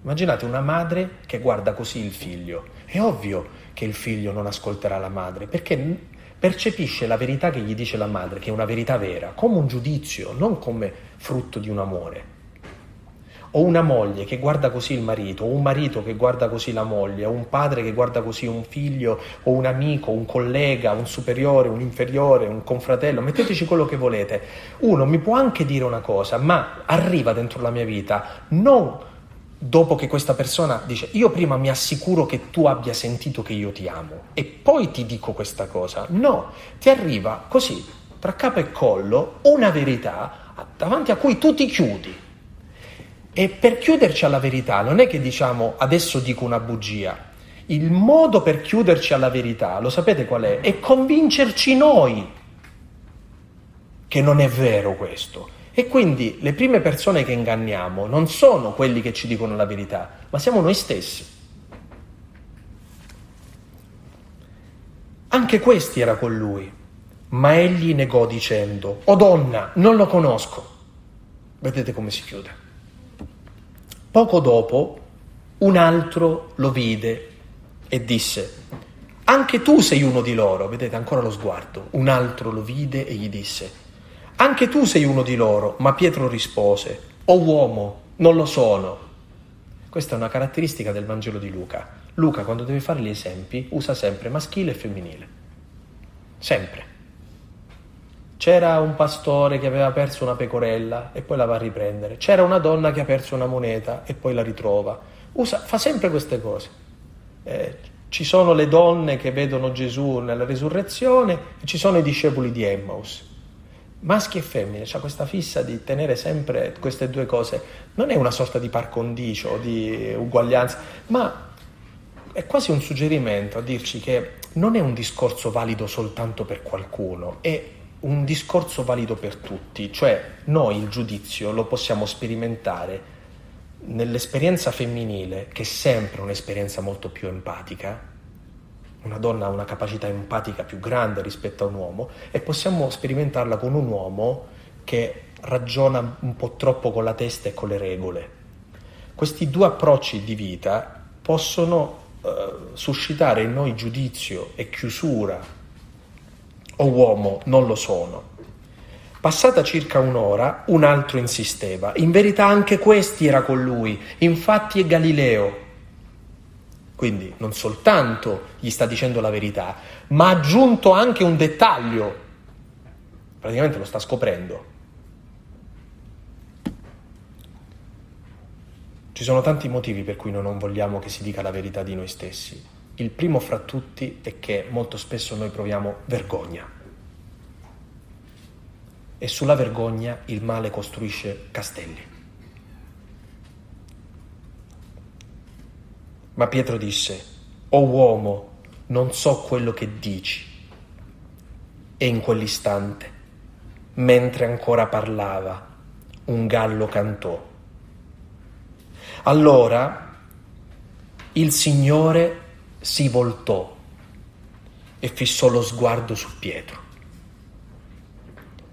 Immaginate una madre che guarda così il figlio. È ovvio che il figlio non ascolterà la madre perché percepisce la verità che gli dice la madre, che è una verità vera, come un giudizio, non come frutto di un amore o una moglie che guarda così il marito, o un marito che guarda così la moglie, o un padre che guarda così un figlio, o un amico, un collega, un superiore, un inferiore, un confratello, metteteci quello che volete. Uno mi può anche dire una cosa, ma arriva dentro la mia vita non dopo che questa persona dice io prima mi assicuro che tu abbia sentito che io ti amo e poi ti dico questa cosa. No, ti arriva così, tra capo e collo, una verità davanti a cui tu ti chiudi e per chiuderci alla verità non è che diciamo adesso dico una bugia. Il modo per chiuderci alla verità, lo sapete qual è? È convincerci noi che non è vero questo. E quindi le prime persone che inganniamo non sono quelli che ci dicono la verità, ma siamo noi stessi. Anche questi era con lui, ma egli negò dicendo, O donna, non lo conosco. Vedete come si chiude. Poco dopo un altro lo vide e disse, anche tu sei uno di loro, vedete ancora lo sguardo, un altro lo vide e gli disse, anche tu sei uno di loro, ma Pietro rispose, o uomo, non lo sono. Questa è una caratteristica del Vangelo di Luca. Luca quando deve fare gli esempi usa sempre maschile e femminile, sempre. C'era un pastore che aveva perso una pecorella e poi la va a riprendere. C'era una donna che ha perso una moneta e poi la ritrova. Usa, fa sempre queste cose. Eh, ci sono le donne che vedono Gesù nella risurrezione e ci sono i discepoli di Emmaus. Maschi e femmine, c'ha questa fissa di tenere sempre queste due cose. Non è una sorta di par condicio, di uguaglianza, ma è quasi un suggerimento a dirci che non è un discorso valido soltanto per qualcuno, è un discorso valido per tutti, cioè noi il giudizio lo possiamo sperimentare nell'esperienza femminile, che è sempre un'esperienza molto più empatica, una donna ha una capacità empatica più grande rispetto a un uomo, e possiamo sperimentarla con un uomo che ragiona un po' troppo con la testa e con le regole. Questi due approcci di vita possono eh, suscitare in noi giudizio e chiusura o uomo non lo sono. Passata circa un'ora, un altro insisteva. In verità anche questi era con lui, infatti è Galileo. Quindi non soltanto gli sta dicendo la verità, ma ha aggiunto anche un dettaglio. Praticamente lo sta scoprendo. Ci sono tanti motivi per cui noi non vogliamo che si dica la verità di noi stessi. Il primo fra tutti è che molto spesso noi proviamo vergogna. E sulla vergogna il male costruisce castelli. Ma Pietro disse, O uomo, non so quello che dici. E in quell'istante, mentre ancora parlava, un gallo cantò. Allora il Signore si voltò e fissò lo sguardo su Pietro.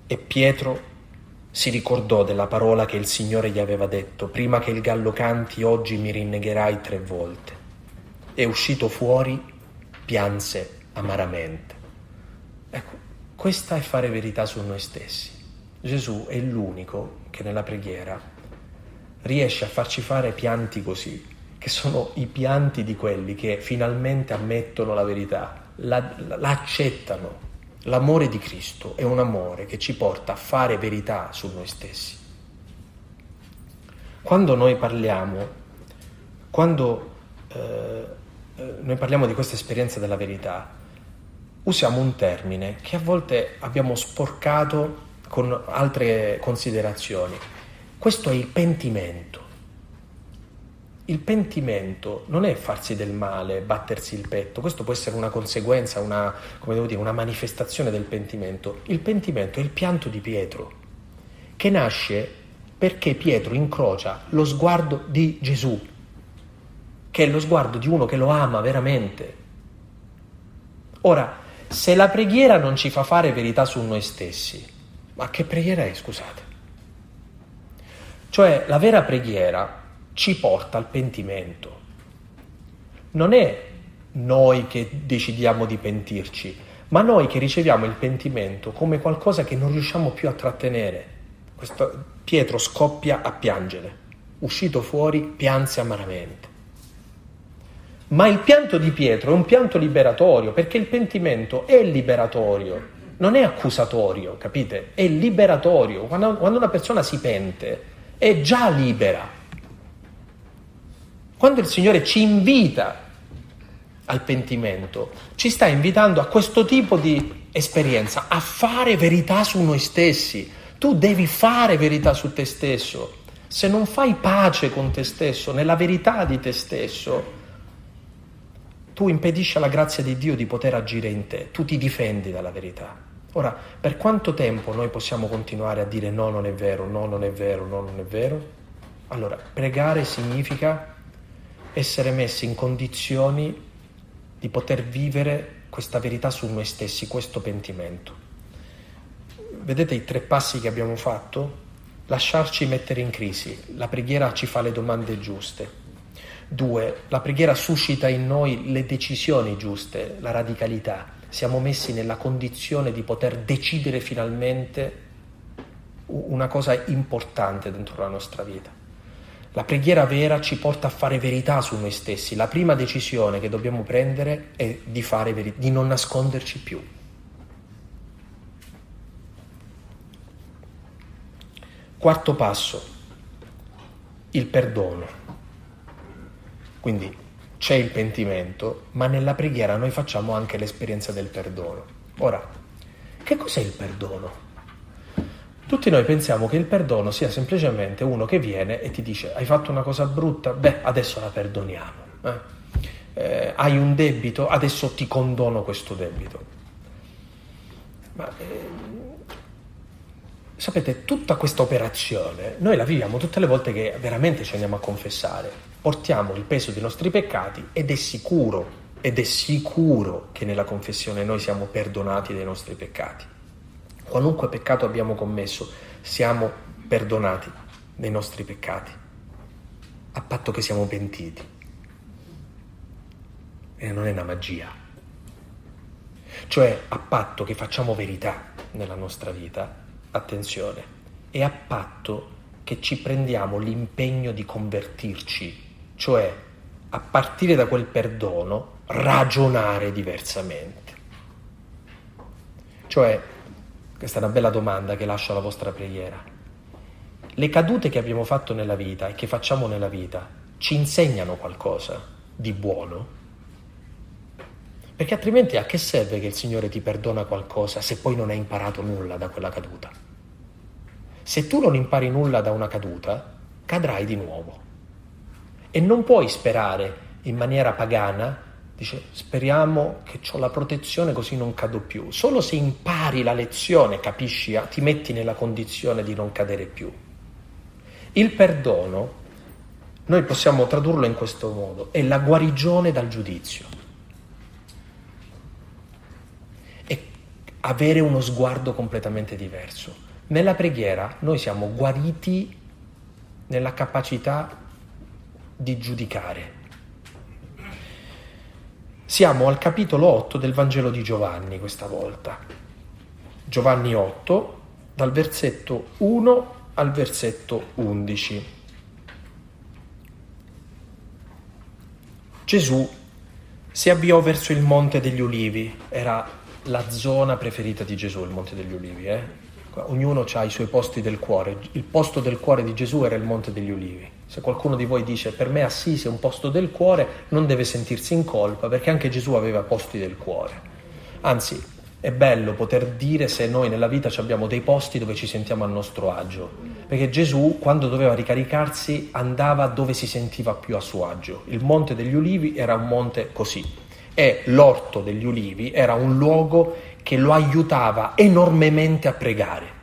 E Pietro si ricordò della parola che il Signore gli aveva detto, prima che il gallo canti oggi mi rinnegherai tre volte. E uscito fuori pianse amaramente. Ecco, questa è fare verità su noi stessi. Gesù è l'unico che nella preghiera riesce a farci fare pianti così, che sono i pianti di quelli che finalmente ammettono la verità, la, la accettano. L'amore di Cristo è un amore che ci porta a fare verità su noi stessi. Quando noi parliamo, quando eh, eh noi parliamo di questa esperienza della verità, usiamo un termine che a volte abbiamo sporcato con altre considerazioni. Questo è il pentimento. Il pentimento non è farsi del male, battersi il petto, questo può essere una conseguenza, una, dire, una manifestazione del pentimento. Il pentimento è il pianto di Pietro, che nasce perché Pietro incrocia lo sguardo di Gesù, che è lo sguardo di uno che lo ama veramente. Ora, se la preghiera non ci fa fare verità su noi stessi, ma che preghiera è, scusate? Cioè, la vera preghiera ci porta al pentimento. Non è noi che decidiamo di pentirci, ma noi che riceviamo il pentimento come qualcosa che non riusciamo più a trattenere. Questo, Pietro scoppia a piangere, uscito fuori pianse amaramente. Ma il pianto di Pietro è un pianto liberatorio, perché il pentimento è liberatorio, non è accusatorio, capite? È liberatorio. Quando, quando una persona si pente, è già libera. Quando il Signore ci invita al pentimento, ci sta invitando a questo tipo di esperienza, a fare verità su noi stessi. Tu devi fare verità su te stesso. Se non fai pace con te stesso, nella verità di te stesso, tu impedisci alla grazia di Dio di poter agire in te, tu ti difendi dalla verità. Ora, per quanto tempo noi possiamo continuare a dire no, non è vero, no, non è vero, no, non è vero? Allora, pregare significa essere messi in condizioni di poter vivere questa verità su noi stessi, questo pentimento. Vedete i tre passi che abbiamo fatto? Lasciarci mettere in crisi, la preghiera ci fa le domande giuste, Due, la preghiera suscita in noi le decisioni giuste, la radicalità. Siamo messi nella condizione di poter decidere finalmente una cosa importante dentro la nostra vita. La preghiera vera ci porta a fare verità su noi stessi. La prima decisione che dobbiamo prendere è di, verità, di non nasconderci più. Quarto passo, il perdono. Quindi c'è il pentimento, ma nella preghiera noi facciamo anche l'esperienza del perdono. Ora, che cos'è il perdono? Tutti noi pensiamo che il perdono sia semplicemente uno che viene e ti dice hai fatto una cosa brutta, beh adesso la perdoniamo. Eh? Eh, hai un debito, adesso ti condono questo debito. Ma eh, sapete, tutta questa operazione noi la viviamo tutte le volte che veramente ci andiamo a confessare portiamo il peso dei nostri peccati ed è sicuro, ed è sicuro che nella confessione noi siamo perdonati dei nostri peccati. Qualunque peccato abbiamo commesso, siamo perdonati dei nostri peccati, a patto che siamo pentiti. E non è una magia. Cioè, a patto che facciamo verità nella nostra vita, attenzione, e a patto che ci prendiamo l'impegno di convertirci cioè a partire da quel perdono ragionare diversamente. Cioè, questa è una bella domanda che lascio alla vostra preghiera. Le cadute che abbiamo fatto nella vita e che facciamo nella vita ci insegnano qualcosa di buono? Perché altrimenti a che serve che il Signore ti perdona qualcosa se poi non hai imparato nulla da quella caduta? Se tu non impari nulla da una caduta, cadrai di nuovo. E non puoi sperare in maniera pagana, dice speriamo che ho la protezione così non cado più. Solo se impari la lezione, capisci, ah, ti metti nella condizione di non cadere più. Il perdono, noi possiamo tradurlo in questo modo, è la guarigione dal giudizio. È avere uno sguardo completamente diverso. Nella preghiera noi siamo guariti nella capacità di giudicare. Siamo al capitolo 8 del Vangelo di Giovanni questa volta. Giovanni 8, dal versetto 1 al versetto 11. Gesù si avviò verso il Monte degli Ulivi, era la zona preferita di Gesù, il Monte degli Ulivi. Eh? Ognuno ha i suoi posti del cuore, il posto del cuore di Gesù era il Monte degli Ulivi. Se qualcuno di voi dice per me Assisi è un posto del cuore, non deve sentirsi in colpa perché anche Gesù aveva posti del cuore. Anzi, è bello poter dire se noi nella vita abbiamo dei posti dove ci sentiamo a nostro agio, perché Gesù quando doveva ricaricarsi andava dove si sentiva più a suo agio. Il Monte degli Ulivi era un monte così e l'orto degli Ulivi era un luogo che lo aiutava enormemente a pregare.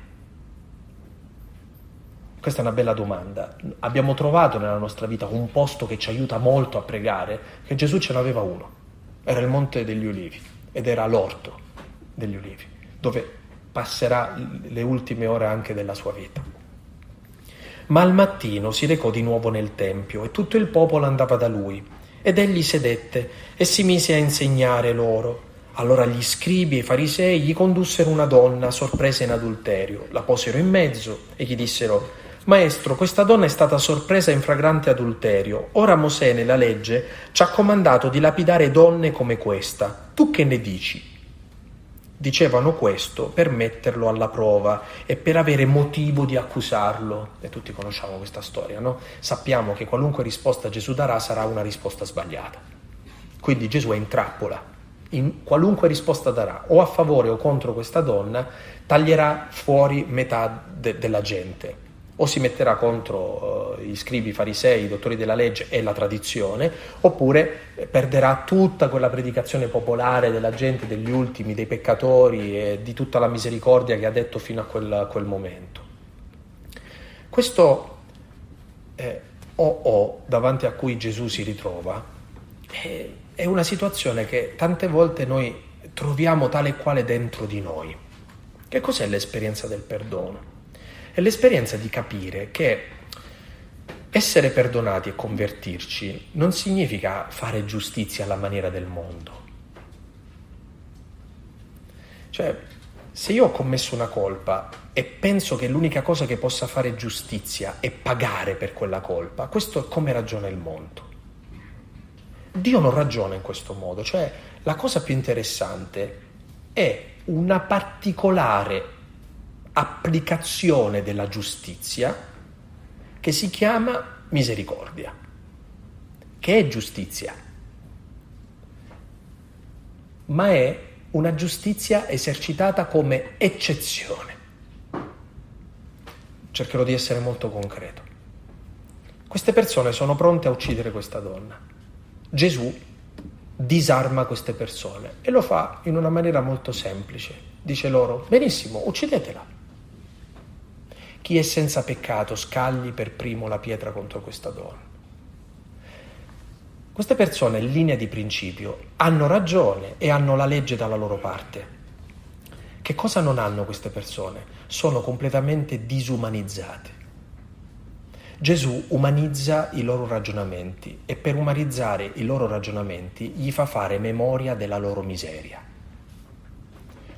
Questa è una bella domanda. Abbiamo trovato nella nostra vita un posto che ci aiuta molto a pregare, che Gesù ce n'aveva uno. Era il Monte degli Ulivi ed era l'orto degli Ulivi, dove passerà le ultime ore anche della sua vita. Ma al mattino si recò di nuovo nel Tempio e tutto il popolo andava da lui. Ed egli sedette e si mise a insegnare loro. Allora gli scribi e i farisei gli condussero una donna sorpresa in adulterio, la posero in mezzo e gli dissero Maestro, questa donna è stata sorpresa in fragrante adulterio. Ora Mosè nella legge ci ha comandato di lapidare donne come questa. Tu che ne dici? Dicevano questo per metterlo alla prova e per avere motivo di accusarlo. E tutti conosciamo questa storia, no? Sappiamo che qualunque risposta Gesù darà sarà una risposta sbagliata. Quindi Gesù è in trappola. In qualunque risposta darà, o a favore o contro questa donna, taglierà fuori metà de- della gente o si metterà contro uh, gli scribi, i farisei, i dottori della legge e la tradizione, oppure eh, perderà tutta quella predicazione popolare della gente, degli ultimi, dei peccatori e di tutta la misericordia che ha detto fino a quel, quel momento. Questo eh, o davanti a cui Gesù si ritrova è, è una situazione che tante volte noi troviamo tale e quale dentro di noi. Che cos'è l'esperienza del perdono? È l'esperienza di capire che essere perdonati e convertirci non significa fare giustizia alla maniera del mondo. Cioè, se io ho commesso una colpa e penso che l'unica cosa che possa fare giustizia è pagare per quella colpa, questo è come ragiona il mondo. Dio non ragiona in questo modo, cioè la cosa più interessante è una particolare applicazione della giustizia che si chiama misericordia, che è giustizia, ma è una giustizia esercitata come eccezione. Cercherò di essere molto concreto. Queste persone sono pronte a uccidere questa donna. Gesù disarma queste persone e lo fa in una maniera molto semplice. Dice loro, benissimo, uccidetela. Chi è senza peccato scagli per primo la pietra contro questa donna. Queste persone in linea di principio hanno ragione e hanno la legge dalla loro parte. Che cosa non hanno queste persone? Sono completamente disumanizzate. Gesù umanizza i loro ragionamenti e per umanizzare i loro ragionamenti gli fa fare memoria della loro miseria.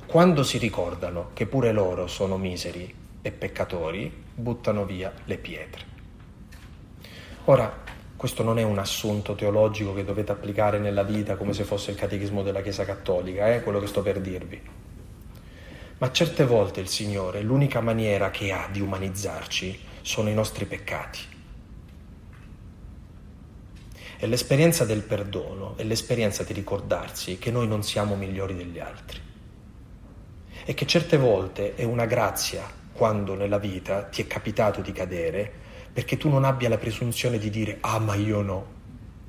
Quando si ricordano che pure loro sono miseri e peccatori buttano via le pietre. Ora, questo non è un assunto teologico che dovete applicare nella vita come se fosse il catechismo della Chiesa Cattolica, è eh, quello che sto per dirvi. Ma certe volte il Signore, l'unica maniera che ha di umanizzarci sono i nostri peccati. E l'esperienza del perdono è l'esperienza di ricordarsi che noi non siamo migliori degli altri. E che certe volte è una grazia quando nella vita ti è capitato di cadere, perché tu non abbia la presunzione di dire ah ma io no,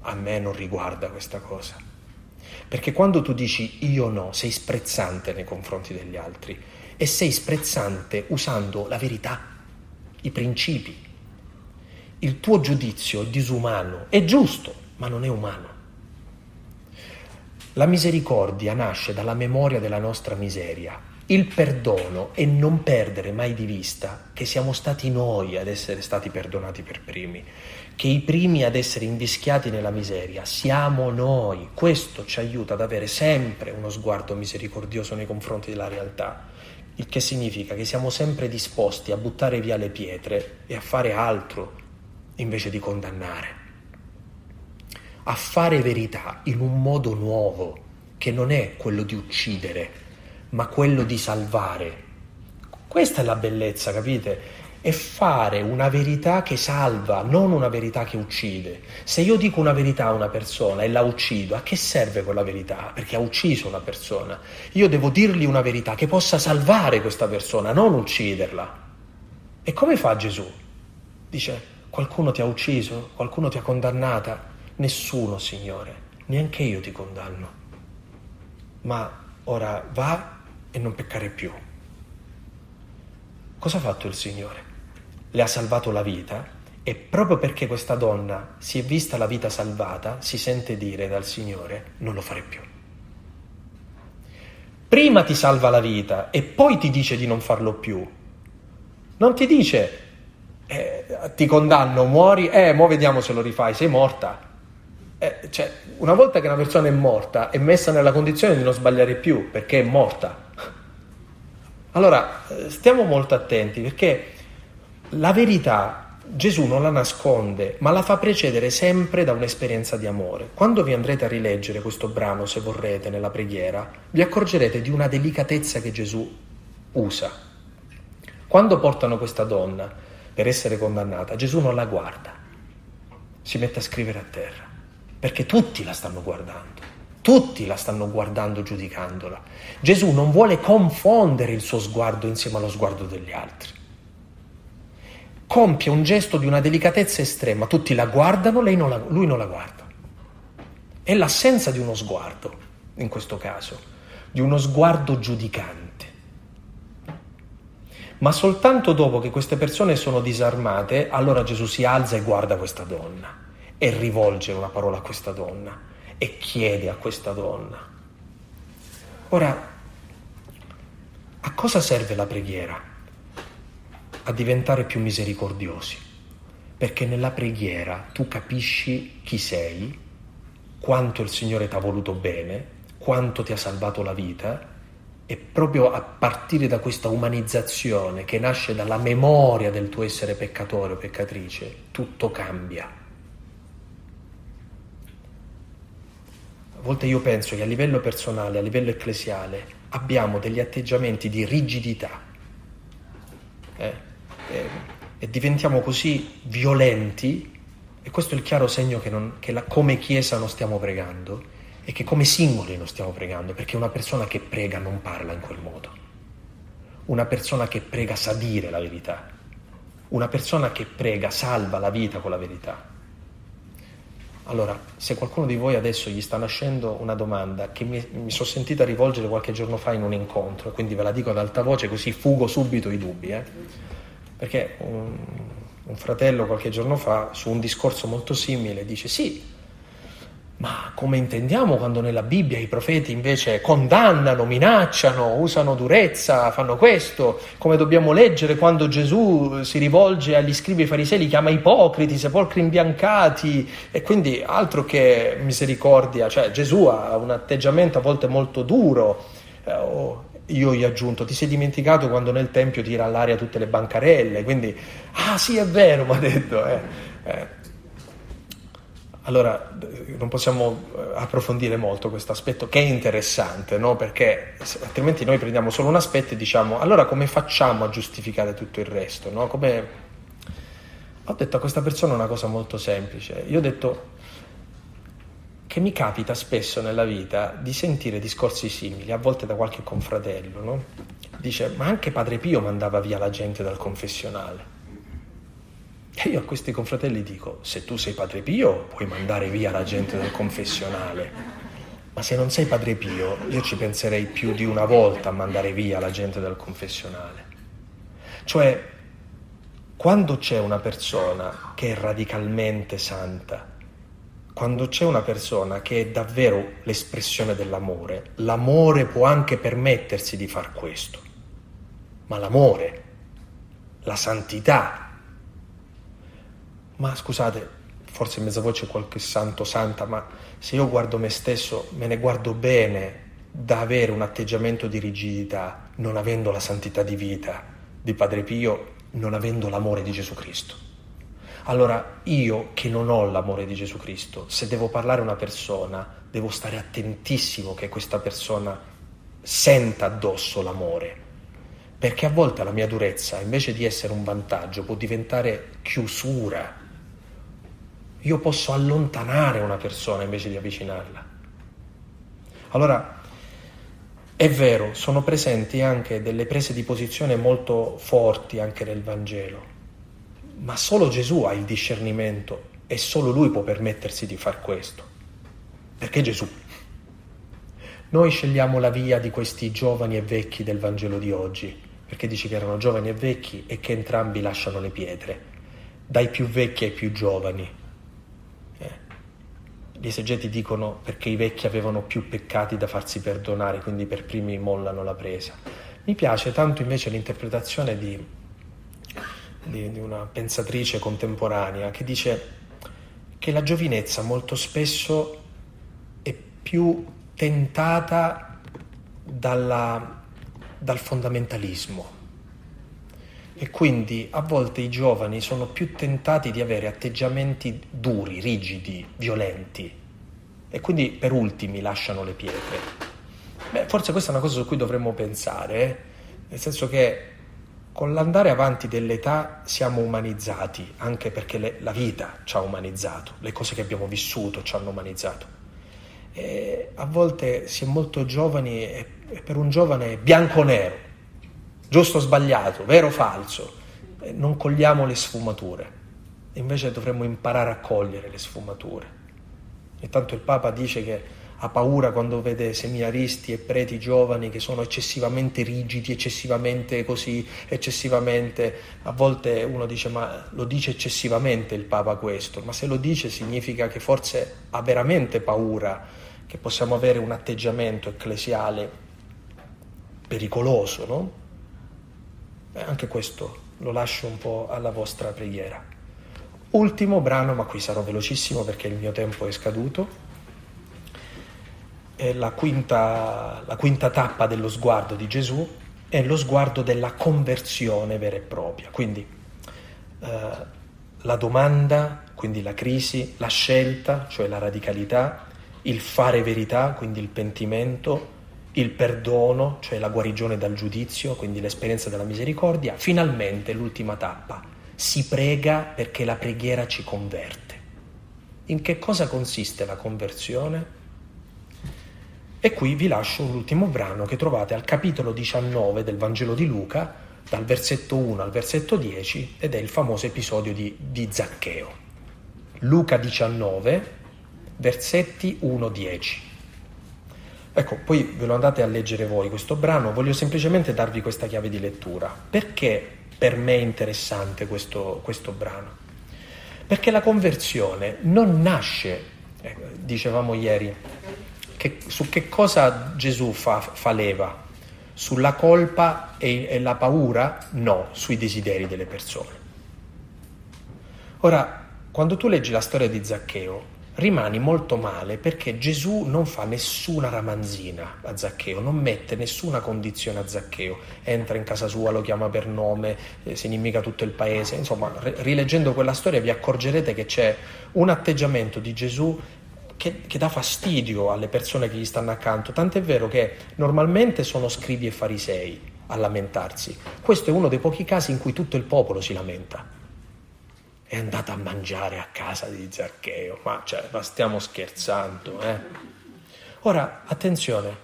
a me non riguarda questa cosa. Perché quando tu dici io no, sei sprezzante nei confronti degli altri e sei sprezzante usando la verità, i principi. Il tuo giudizio è disumano, è giusto, ma non è umano. La misericordia nasce dalla memoria della nostra miseria, il perdono e non perdere mai di vista che siamo stati noi ad essere stati perdonati per primi, che i primi ad essere invischiati nella miseria siamo noi. Questo ci aiuta ad avere sempre uno sguardo misericordioso nei confronti della realtà, il che significa che siamo sempre disposti a buttare via le pietre e a fare altro invece di condannare. a fare verità in un modo nuovo, che non è quello di uccidere, ma quello di salvare. Questa è la bellezza, capite? È fare una verità che salva, non una verità che uccide. Se io dico una verità a una persona e la uccido, a che serve quella verità? Perché ha ucciso una persona. Io devo dirgli una verità che possa salvare questa persona, non ucciderla. E come fa Gesù? Dice, qualcuno ti ha ucciso, qualcuno ti ha condannata. Nessuno, Signore, neanche io ti condanno. Ma ora va e non peccare più. Cosa ha fatto il Signore? Le ha salvato la vita e proprio perché questa donna si è vista la vita salvata, si sente dire dal Signore, non lo fare più. Prima ti salva la vita e poi ti dice di non farlo più. Non ti dice, eh, ti condanno, muori, eh, mo vediamo se lo rifai, sei morta. Eh, cioè, una volta che una persona è morta, è messa nella condizione di non sbagliare più, perché è morta. Allora, eh, stiamo molto attenti, perché la verità Gesù non la nasconde, ma la fa precedere sempre da un'esperienza di amore. Quando vi andrete a rileggere questo brano, se vorrete, nella preghiera, vi accorgerete di una delicatezza che Gesù usa. Quando portano questa donna per essere condannata, Gesù non la guarda, si mette a scrivere a terra, perché tutti la stanno guardando, tutti la stanno guardando giudicandola. Gesù non vuole confondere il suo sguardo insieme allo sguardo degli altri. Compie un gesto di una delicatezza estrema, tutti la guardano, non la, lui non la guarda. È l'assenza di uno sguardo, in questo caso, di uno sguardo giudicante ma soltanto dopo che queste persone sono disarmate, allora Gesù si alza e guarda questa donna e rivolge una parola a questa donna e chiede a questa donna. Ora, a cosa serve la preghiera? A diventare più misericordiosi, perché nella preghiera tu capisci chi sei, quanto il Signore ti ha voluto bene, quanto ti ha salvato la vita e proprio a partire da questa umanizzazione che nasce dalla memoria del tuo essere peccatore o peccatrice, tutto cambia. A volte io penso che a livello personale, a livello ecclesiale, abbiamo degli atteggiamenti di rigidità eh? e, e, diventiamo così violenti, e questo è il chiaro segno che, non, che la, come Chiesa non stiamo pregando e che come singoli non stiamo pregando, perché una persona che prega non parla in quel modo. Una persona che prega sa dire la verità. Una persona che prega salva la vita con la verità. Allora, se qualcuno di voi adesso gli sta nascendo una domanda che mi, mi sono sentita rivolgere qualche giorno fa in un incontro, quindi ve la dico ad alta voce così fugo subito i dubbi, eh? perché un, un fratello qualche giorno fa su un discorso molto simile dice sì, ma come intendiamo quando nella Bibbia i profeti invece condannano, minacciano, usano durezza, fanno questo? Come dobbiamo leggere quando Gesù si rivolge agli scribi e farisei, li chiama ipocriti, sepolcri imbiancati e quindi altro che misericordia, cioè Gesù ha un atteggiamento a volte molto duro. Eh, oh, io gli ho aggiunto, ti sei dimenticato quando nel Tempio tira all'aria tutte le bancarelle, quindi, ah sì è vero, mi ha detto. Eh. Eh allora non possiamo eh, approfondire molto questo aspetto che è interessante, no? perché altrimenti noi prendiamo solo un aspetto e diciamo allora come facciamo a giustificare tutto il resto? No? Come... Ho detto a questa persona una cosa molto semplice, io ho detto che mi capita spesso nella vita di sentire discorsi simili, a volte da qualche confratello, no? dice ma anche Padre Pio mandava via la gente dal confessionale. E io a questi confratelli dico, se tu sei Padre Pio puoi mandare via la gente dal confessionale, ma se non sei Padre Pio io ci penserei più di una volta a mandare via la gente dal confessionale. Cioè, quando c'è una persona che è radicalmente santa, quando c'è una persona che è davvero l'espressione dell'amore, l'amore può anche permettersi di far questo, ma l'amore, la santità, ma scusate, forse in mezza voce qualche santo santa, ma se io guardo me stesso, me ne guardo bene da avere un atteggiamento di rigidità, non avendo la santità di vita di Padre Pio, non avendo l'amore di Gesù Cristo. Allora io che non ho l'amore di Gesù Cristo, se devo parlare a una persona, devo stare attentissimo che questa persona senta addosso l'amore, perché a volte la mia durezza, invece di essere un vantaggio, può diventare chiusura. Io posso allontanare una persona invece di avvicinarla. Allora, è vero, sono presenti anche delle prese di posizione molto forti anche nel Vangelo, ma solo Gesù ha il discernimento e solo lui può permettersi di far questo. Perché Gesù? Noi scegliamo la via di questi giovani e vecchi del Vangelo di oggi, perché dici che erano giovani e vecchi e che entrambi lasciano le pietre, dai più vecchi ai più giovani, gli esegeti dicono perché i vecchi avevano più peccati da farsi perdonare, quindi per primi mollano la presa. Mi piace tanto invece l'interpretazione di, di, di una pensatrice contemporanea che dice che la giovinezza molto spesso è più tentata dalla, dal fondamentalismo e quindi a volte i giovani sono più tentati di avere atteggiamenti duri, rigidi, violenti e quindi per ultimi lasciano le pietre. Beh, forse questa è una cosa su cui dovremmo pensare, eh? nel senso che con l'andare avanti dell'età siamo umanizzati, anche perché le, la vita ci ha umanizzato, le cose che abbiamo vissuto ci hanno umanizzato. E a volte si è molto giovani e per un giovane bianco-nero, giusto o sbagliato, vero o falso, non cogliamo le sfumature. Invece dovremmo imparare a cogliere le sfumature. E tanto il Papa dice che ha paura quando vede seminaristi e preti giovani che sono eccessivamente rigidi, eccessivamente così, eccessivamente... A volte uno dice ma lo dice eccessivamente il Papa questo, ma se lo dice significa che forse ha veramente paura che possiamo avere un atteggiamento ecclesiale pericoloso, no? Beh, anche questo lo lascio un po' alla vostra preghiera. Ultimo brano, ma qui sarò velocissimo perché il mio tempo è scaduto. È la quinta, la quinta tappa dello sguardo di Gesù, è lo sguardo della conversione vera e propria. Quindi eh, la domanda, quindi la crisi, la scelta, cioè la radicalità, il fare verità, quindi il pentimento, il perdono, cioè la guarigione dal giudizio, quindi l'esperienza della misericordia, finalmente l'ultima tappa, si prega perché la preghiera ci converte. In che cosa consiste la conversione? E qui vi lascio l'ultimo brano che trovate al capitolo 19 del Vangelo di Luca, dal versetto 1 al versetto 10, ed è il famoso episodio di, di Zaccheo. Luca 19, versetti 1-10. Ecco, poi ve lo andate a leggere voi questo brano, voglio semplicemente darvi questa chiave di lettura. Perché per me è interessante questo, questo brano? Perché la conversione non nasce, eh, dicevamo ieri, che, su che cosa Gesù fa, fa leva? Sulla colpa e, e la paura? No, sui desideri delle persone. Ora, quando tu leggi la storia di Zaccheo, rimani molto male perché Gesù non fa nessuna ramanzina a Zaccheo, non mette nessuna condizione a Zaccheo, entra in casa sua, lo chiama per nome, eh, si inimica tutto il paese, insomma rileggendo quella storia vi accorgerete che c'è un atteggiamento di Gesù che, che, dà fastidio alle persone che gli stanno accanto, tant'è vero che normalmente sono scribi e farisei a lamentarsi, questo è uno dei pochi casi in cui tutto il popolo si lamenta è andata a mangiare a casa di Zaccheo, ma, cioè, ma stiamo scherzando, eh? Ora, attenzione,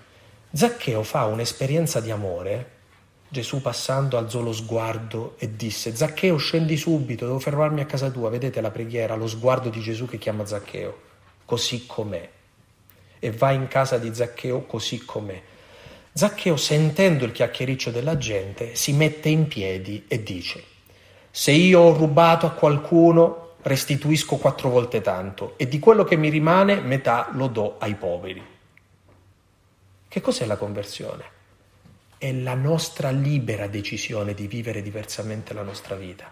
Zaccheo fa un'esperienza di amore, Gesù passando alzò lo sguardo e disse, Zaccheo scendi subito, devo fermarmi a casa tua, vedete la preghiera, lo sguardo di Gesù che chiama Zaccheo, così com'è, e va in casa di Zaccheo così com'è. Zaccheo, sentendo il chiacchiericcio della gente, si mette in piedi e dice, se io ho rubato a qualcuno, restituisco quattro volte tanto e di quello che mi rimane metà lo do ai poveri. Che cos'è la conversione? È la nostra libera decisione di vivere diversamente la nostra vita,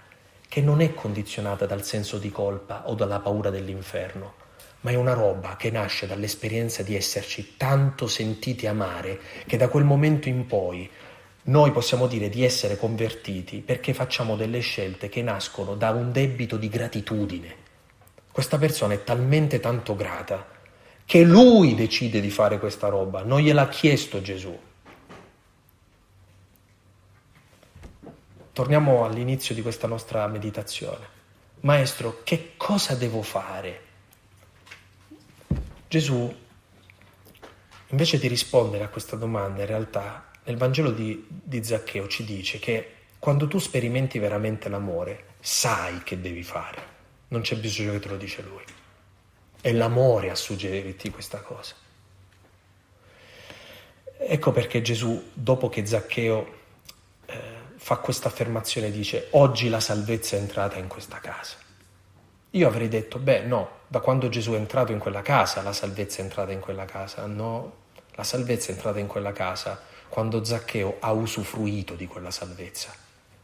che non è condizionata dal senso di colpa o dalla paura dell'inferno, ma è una roba che nasce dall'esperienza di esserci tanto sentiti amare che da quel momento in poi Noi possiamo dire di essere convertiti perché facciamo delle scelte che nascono da un debito di gratitudine. Questa persona è talmente tanto grata che lui decide di fare questa roba, non gliel'ha chiesto Gesù. Torniamo all'inizio di questa nostra meditazione. Maestro, che cosa devo fare? Gesù, invece di rispondere a questa domanda, in realtà nel Vangelo di, di Zaccheo ci dice che quando tu sperimenti veramente l'amore, sai che devi fare, non c'è bisogno che te lo dice lui. È l'amore a suggerirti questa cosa. Ecco perché Gesù, dopo che Zaccheo eh, fa questa affermazione, dice, oggi la salvezza è entrata in questa casa. Io avrei detto, beh no, da quando Gesù è entrato in quella casa, la salvezza è entrata in quella casa. No, la salvezza è entrata in quella casa quando Zaccheo ha usufruito di quella salvezza.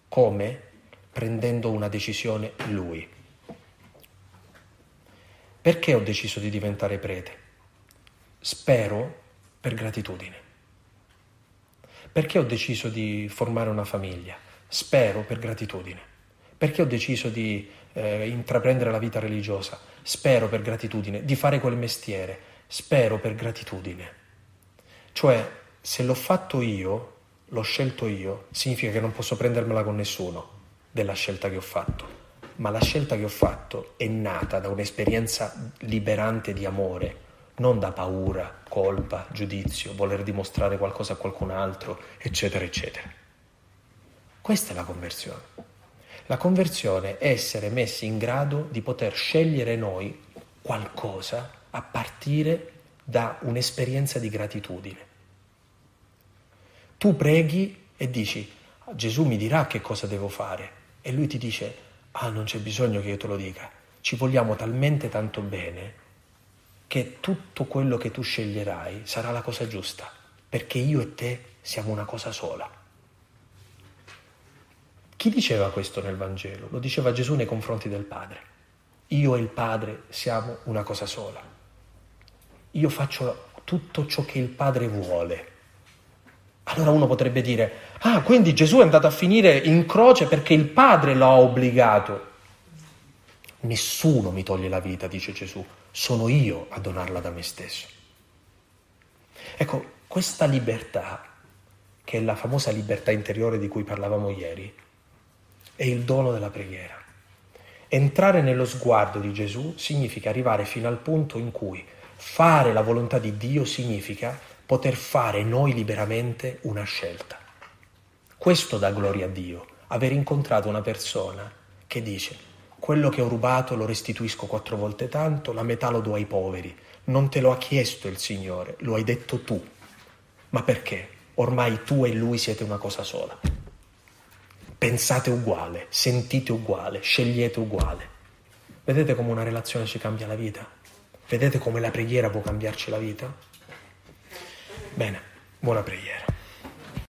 Come? Prendendo una decisione lui. Perché ho deciso di diventare prete? Spero per gratitudine. Perché ho deciso di formare una famiglia? Spero per gratitudine. Perché ho deciso di eh, intraprendere la vita religiosa? Spero per gratitudine. Di fare quel mestiere? Spero per gratitudine. Cioè, se l'ho fatto io, l'ho scelto io, significa che non posso prendermela con nessuno della scelta che ho fatto. Ma la scelta che ho fatto è nata da un'esperienza liberante di amore, non da paura, colpa, giudizio, voler dimostrare qualcosa a qualcun altro, eccetera, eccetera. Questa è la conversione. La conversione è essere messi in grado di poter scegliere noi qualcosa a partire da un'esperienza di gratitudine. Tu preghi e dici, Gesù mi dirà che cosa devo fare. E lui ti dice, ah non c'è bisogno che io te lo dica, ci vogliamo talmente tanto bene che tutto quello che tu sceglierai sarà la cosa giusta, perché io e te siamo una cosa sola. Chi diceva questo nel Vangelo? Lo diceva Gesù nei confronti del Padre. Io e il Padre siamo una cosa sola. Io faccio tutto ciò che il Padre vuole allora uno potrebbe dire, ah, quindi Gesù è andato a finire in croce perché il Padre lo ha obbligato. Nessuno mi toglie la vita, dice Gesù, sono io a donarla da me stesso. Ecco, questa libertà, che è la famosa libertà interiore di cui parlavamo ieri, è il dono della preghiera. Entrare nello sguardo di Gesù significa arrivare fino al punto in cui fare la volontà di Dio significa poter fare noi liberamente una scelta. Questo dà gloria a Dio, aver incontrato una persona che dice quello che ho rubato lo restituisco quattro volte tanto, la metà lo do ai poveri. Non te lo ha chiesto il Signore, lo hai detto tu. Ma perché? Ormai tu e lui siete una cosa sola. Pensate uguale, sentite uguale, scegliete uguale. Vedete come una relazione ci cambia la vita? Vedete come la preghiera può cambiarci la vita? Bene, buona preghiera.